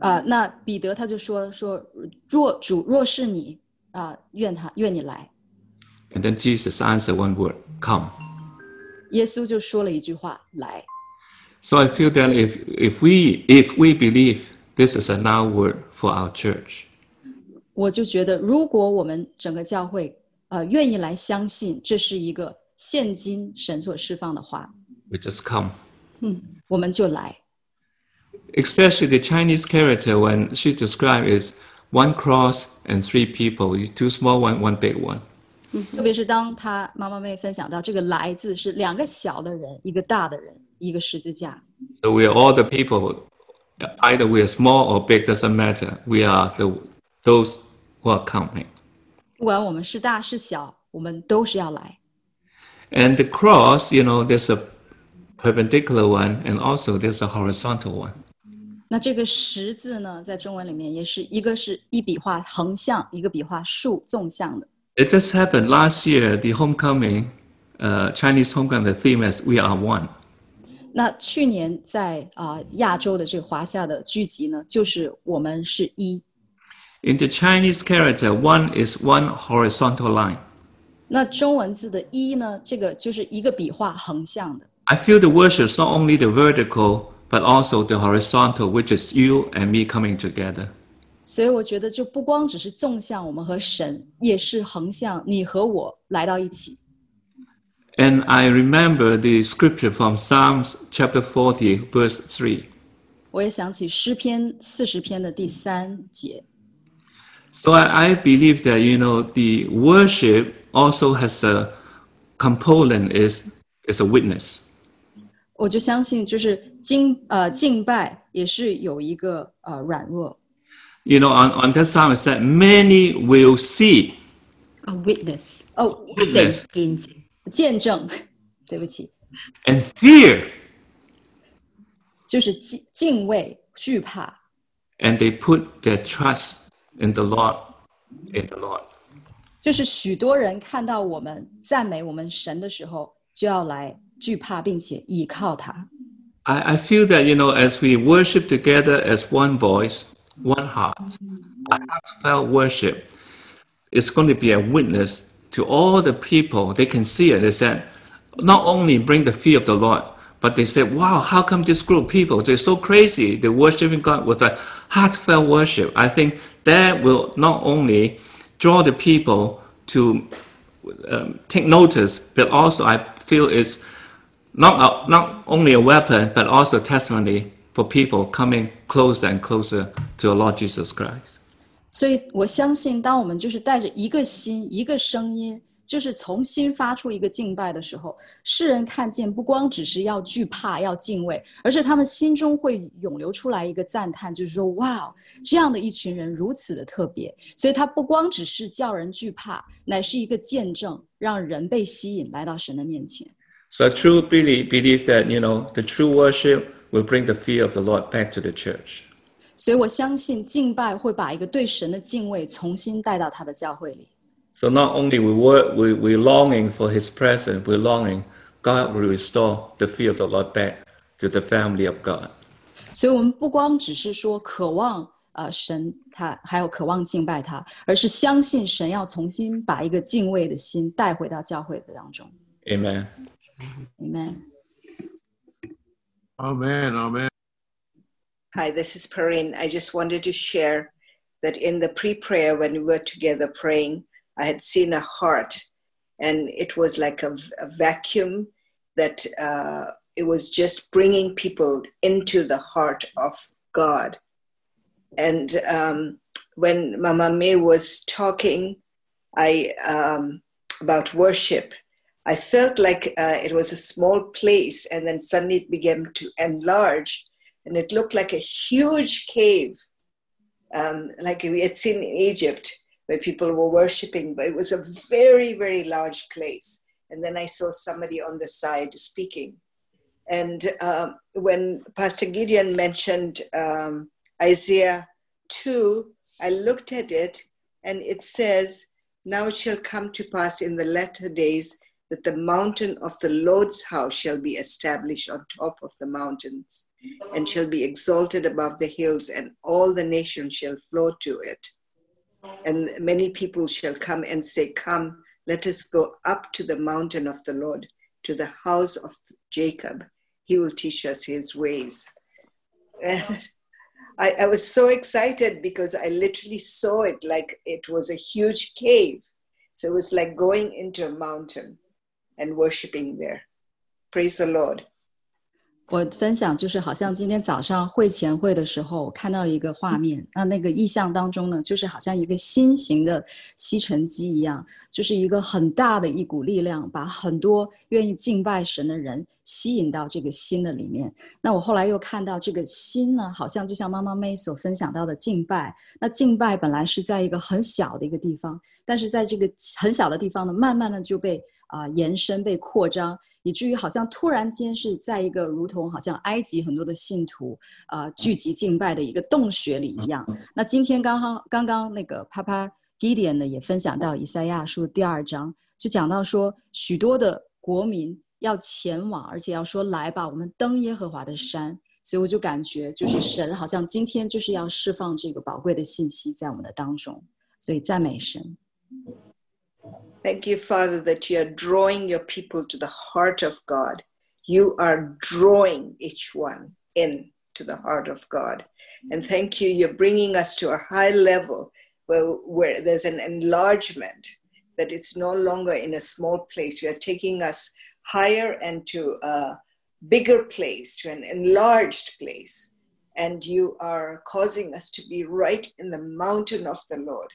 啊、那彼得他就说说，若主若是你啊、愿他愿你来。 And then Jesus answered one word: Come. 耶稣就说了一句话：来。 So I feel that if if we if we believe this is a now word for our church, 我就觉得，如果我们整个教会呃愿意来相信，这是一个现今神所释放的话， we just come. 我们就来。 Especially the Chinese character when she described is one cross and three people, two small one, one big one. 特别是当他妈妈妹分享到这个“来”字是两个小的人，一个大的人，一个十字架。 So we are all the people, either we are small or big, doesn't matter. We are the those who are coming. 不管我们是大是小，我们都是要来。 And the cross, you know, there's a perpendicular one and also there's a horizontal one. 那这个十字呢，在中文里面也是一个是一笔画横向，一个笔画竖纵向的。 It just happened last year, the homecoming, uh, Chinese homecoming, the theme is We Are One. 那去年在啊、亚洲的这个华夏的聚集呢，就是我们是一。 In the Chinese character, one is one horizontal line. 那中文字的一呢，这个就是一个笔画横向的。 I feel the worship is not only the vertical, but also the horizontal, which is you and me coming together. 所以我觉得，就不光只是纵向我们和神，也是横向你和我来到一起。 And I remember the scripture from Psalms chapter 40, verse 3. 我也想起诗篇四十篇的第三节， So I, I believe that, you know, the worship also has a component is, is a witness. 我就相信，就是敬呃敬拜也是有一个呃软弱。 You know, on, on that psalm it said, many will see. A witness. 哦， Witness. 见证。见证，对不起， and fear, 就是敬敬畏、惧怕， and they put their trust in the Lord, in the Lord. 就是许多人看到我们赞美我们神的时候，就要来 惧怕，并且倚靠他。 I, I feel that, you know, as we worship together as one voice, one heart, a heartfelt worship, it's going to be a witness to all the people. They can see it. They said, not only bring the fear of the Lord, but they said, wow, how come this group of people, they're so crazy. They're worshiping God with a heartfelt worship. I think that will not only draw the people to um, take notice, but also I feel it's not, a, not only a weapon, but also testimony for people coming closer and closer to our Lord Jesus Christ. 所以我相信，当我们就是带着一个心、一个声音，就是从心发出一个敬拜的时候，世人看见不光只是要惧怕、要敬畏，而是他们心中会涌流出来一个赞叹，就是说：“哇，这样的一群人如此的特别。”所以，他不光只是叫人惧怕，乃是一个见证，让人被吸引来到神的面前。 So I truly believe that, you know, the true worship will bring the fear of the Lord back to the church. 所以我相信敬拜会把一个对神的敬畏重新带到他的教会里。 So not only we were we we longing for His presence, we're longing God will restore the fear of the Lord back to the family of God. 所以，我们不光只是说渴望呃神他，还有渴望敬拜他，而是相信神要重新把一个敬畏的心带回到教会的当中。 Amen. Amen。Amen. Amen. Hi, this is Perrine. I just wanted to share that in the pre prayer, when we were together praying, I had seen a heart, and it was like a, a vacuum that uh, it was just bringing people into the heart of God. And um, when Mama May was talking, I um, about worship, I felt like uh, it was a small place, and then suddenly it began to enlarge and it looked like a huge cave, um, like we had seen in Egypt, where people were worshiping, but it was a very, very large place. And then I saw somebody on the side speaking. And um, when Pastor Gideon mentioned um, Isaiah 2, I looked at it and it says, Now it shall come to pass in the latter days that the mountain of the Lord's house shall be established on top of the mountains and shall be exalted above the hills, and all the nations shall flow to it. And many people shall come and say, Come, let us go up to the mountain of the Lord, to the house of Jacob. He will teach us his ways. And I, I was so excited because I literally saw it like it was a huge cave. So it was like going into a mountain and worshiping there. Praise the Lord. 我分享就是，好像今天早上会前会的时候，我看到一个画面，那那个意象当中呢，就是好像一个新型的吸尘机一样，就是一个很大的一股力量，把很多愿意敬拜神的人吸引到这个心的里面。那我后来又看到这个心呢，好像就像妈妈妹所分享到的敬拜，那敬拜本来是在一个很小的一个地方，但是在这个很小的地方呢，慢慢的就被 啊、延伸、被扩张。以至于好像突然间是在一个如同好像埃及很多的信徒啊、呃聚集敬拜的一个洞穴里一样。那今天刚刚刚刚那个啪啪 Gideon 呢也分享到以赛亚书第二章，就讲到说许多的国民要前往，而且要说来吧，我们登耶和华的山。所以我就感觉就是神好像今天就是要释放这个宝贵的信息在我们的当中，所以赞美神。Thank you, Father, that you are drawing your people to the heart of God. You are drawing each one in to the heart of God. And thank you, you're bringing us to a high level where, where there's an enlargement, that it's no longer in a small place. You're taking us higher and to a bigger place, to an enlarged place. And you are causing us to be right in the mountain of the Lord,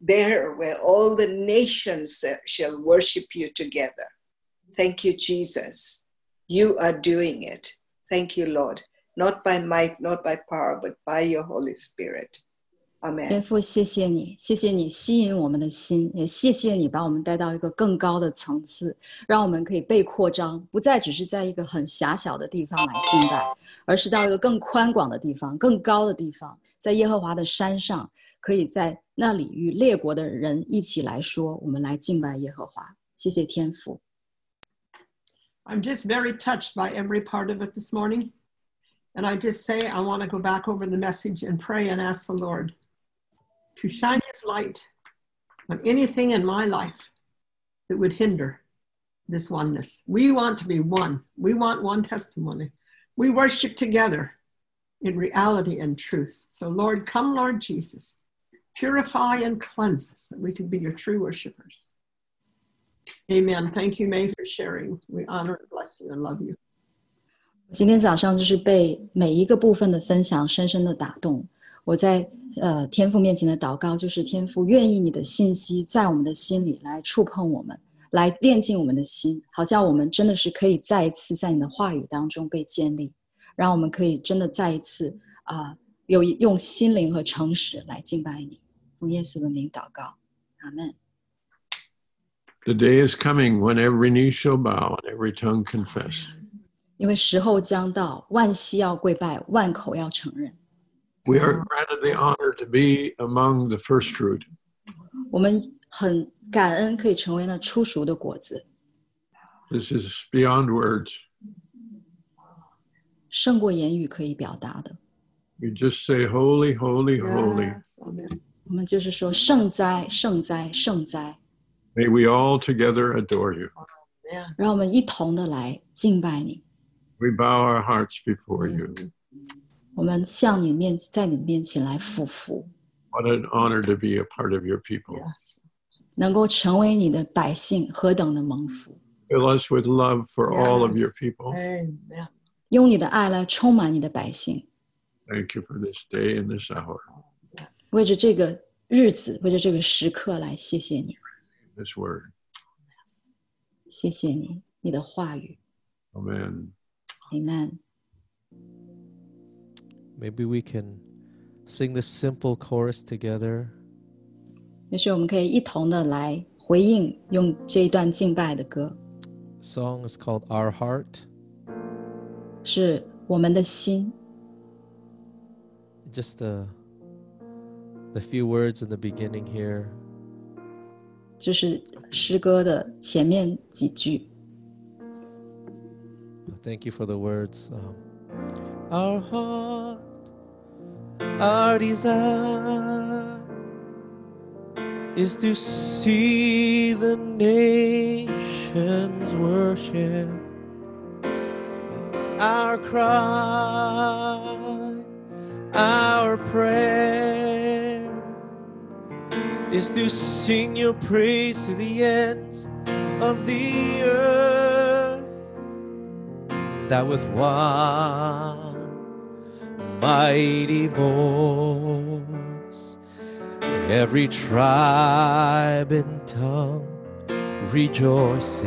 there where all the nations shall worship you together. Thank you, Jesus. You are doing it. Thank you, Lord. Not by might, not by power, but by your Holy Spirit. 天 Amen. 父，谢谢你，谢谢你吸引我们的心，也谢谢你把我们带到一个更高的层次，让我们可以被扩张，不再只是在一个很狭小的地方来敬拜，而是到一个更宽广的地方、更高的地方，在耶和华的山上，可以在 那里与列国的人一起来说，我们来敬拜耶和华。谢谢天父。 I'm just very touched by every part of it this morning. And I just say, I want to go back over the message and pray and ask the Lord to shine his light on anything in my life that would hinder this oneness. We want to be one. We want one testimony. We worship together in reality and truth. So, Lord, come, Lord Jesus, purify and cleanse us that we can be your true worshipers. Amen. Thank you, May, for sharing. We honor and bless you and love you. 今天早上就是被每一个部分的分享深深的打动。我在呃天父面前的祷告，就是天父愿意你的信息在我们的心里来触碰我们，来炼净我们的心，好像我们真的是可以再一次在你的话语当中被建立，让我们可以真的再一次啊、有用心灵和诚实来敬拜你。 奉耶稣的名祷告，阿门。 The day is coming when every knee shall bow and every tongue confess. 因为时候将到，万膝要跪拜，万口要承认。 We are granted the honor to be among the first fruit. 我们很感恩可以成为那初熟的果子， This is beyond words. 胜过言语可以表达的。 You just say, Holy, holy, holy. Yes, amen. 我们就是说，圣哉，圣哉，圣哉！ May we all together adore you. Amen. 让我们一同的来敬拜你。 We bow our hearts before you. 我们向你面，在你面前来俯伏， What an honor to be a part of your people. Yes. 能够成为你的百姓，何等的蒙福！ Fill us with love for all of your Yes. people. Amen. 用你的爱来充满你的百姓， Thank you for this day and this hour, 为着这个日子，为着这个时刻来谢谢你， this word. 谢谢你，你的话语 Amen. ，Amen。 Maybe we can sing this simple chorus together. 也许我们可以一同的来回应，用这一段敬拜的歌， song is called Our Heart. 是我们的心。 Just the the few words in the beginning here. 就是诗歌的前面几句。 Thank you for the words. Um, our heart, our desire is to see the nations worship. Our cry, our prayer is to sing your praise to the ends of the earth that with one mighty voice every tribe and tongue rejoices.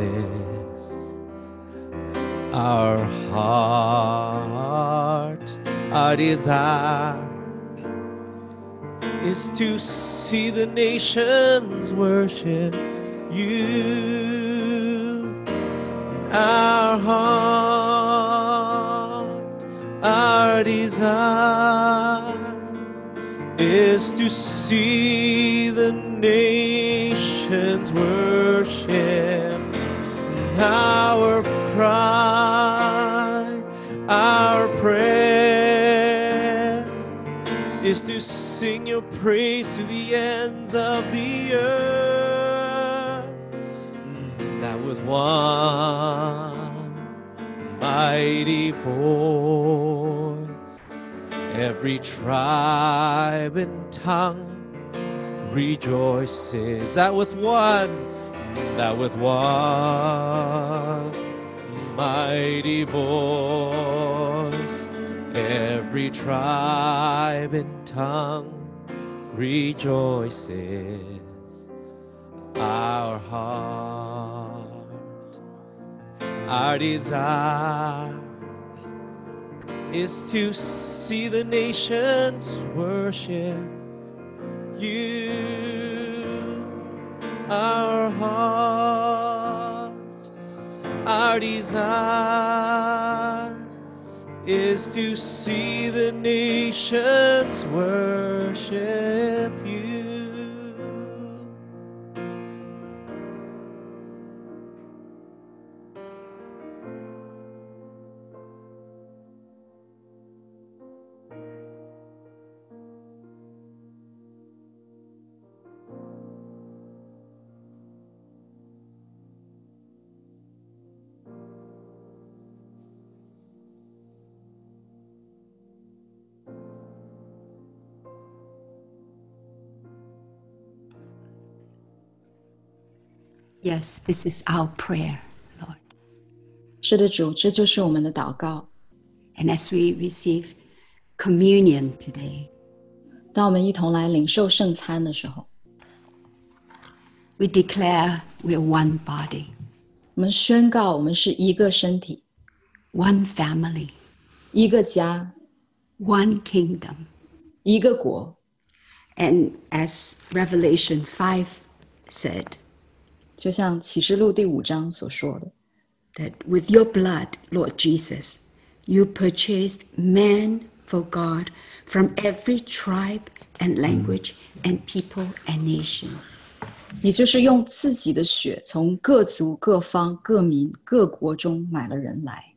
Our heart, our desire is to see the nations worship you. Our heart, our desire is to see the nations worship. Our cry, our prayer is to sing your praise to the ends of the earth. Mm, that with one mighty voice Every tribe and tongue rejoices. That with one, that with one mighty voice, every tribe and tongue rejoices. Our heart, our desire is to see the nations worship you, our heart, our desire is to see the nations worship Yes, this is our prayer, Lord. 是的，主，这就是我们的祷告。 And as we receive communion today, 当我们一同来领受圣餐的时候， we declare we're one body, 我们宣告我们是一个身体， one family, 一个家， one kingdom. 一个国。 And as Revelation 5 said, 就像启示录第五章所说的， that with your blood, Lord Jesus, you purchased men for God from every tribe and language and people and nation. 也就是用自己的血从各族、各方、各民、各国中买了人来，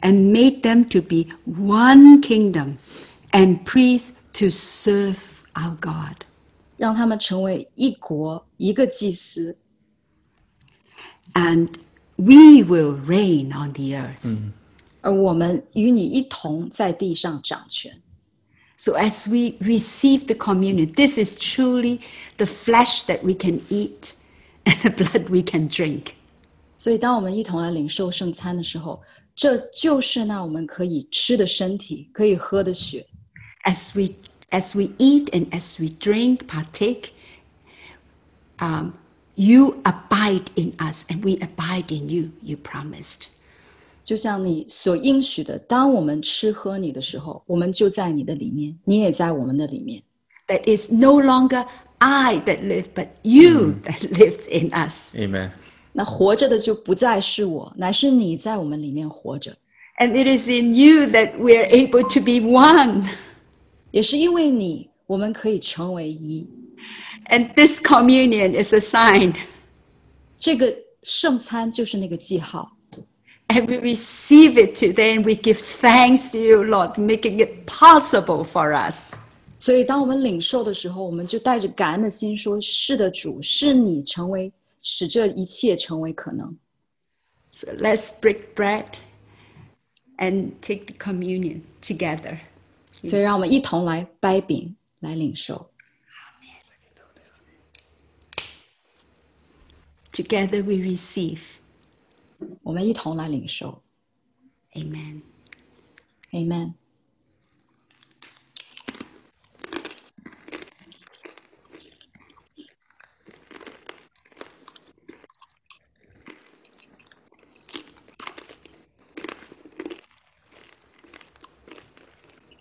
and made them to be one kingdom and priests to serve our God. 让他们成为一国、一个祭司， And we will reign on the earth. 而我们与你一同在地上掌权。 So as we receive the communion, this is truly the flesh that we can eat and the blood we can drink. 所以，当我们一同来领受圣餐的时候，这就是那我们可以吃的身体，可以喝的血。 As we as we eat and as we drink, partake, um, you abide in us and we abide in you, you promised. 就像你所应许的，当我们吃喝你的时候，我们就在你的里面，你也在我们的里面。 That is no longer I that live, but you that lives in us. Amen. 那活着的就不再是我，乃是你在我们里面活着。 And it is in you that we are able to be one. 也是因为你，我们可以成为一。 And this communion is a sign. 这个圣餐就是那个记号， And we receive it today and we give thanks to you, Lord, making it possible for us. 所以当我们领受的时候，我们就带着感恩的心说：“是的，主，是你成为使这一切成为可能。 So let's break bread and take the communion together. ”所以让我们一同来掰饼来领受。 Together we receive. 我们一同来领受。 Amen. Amen。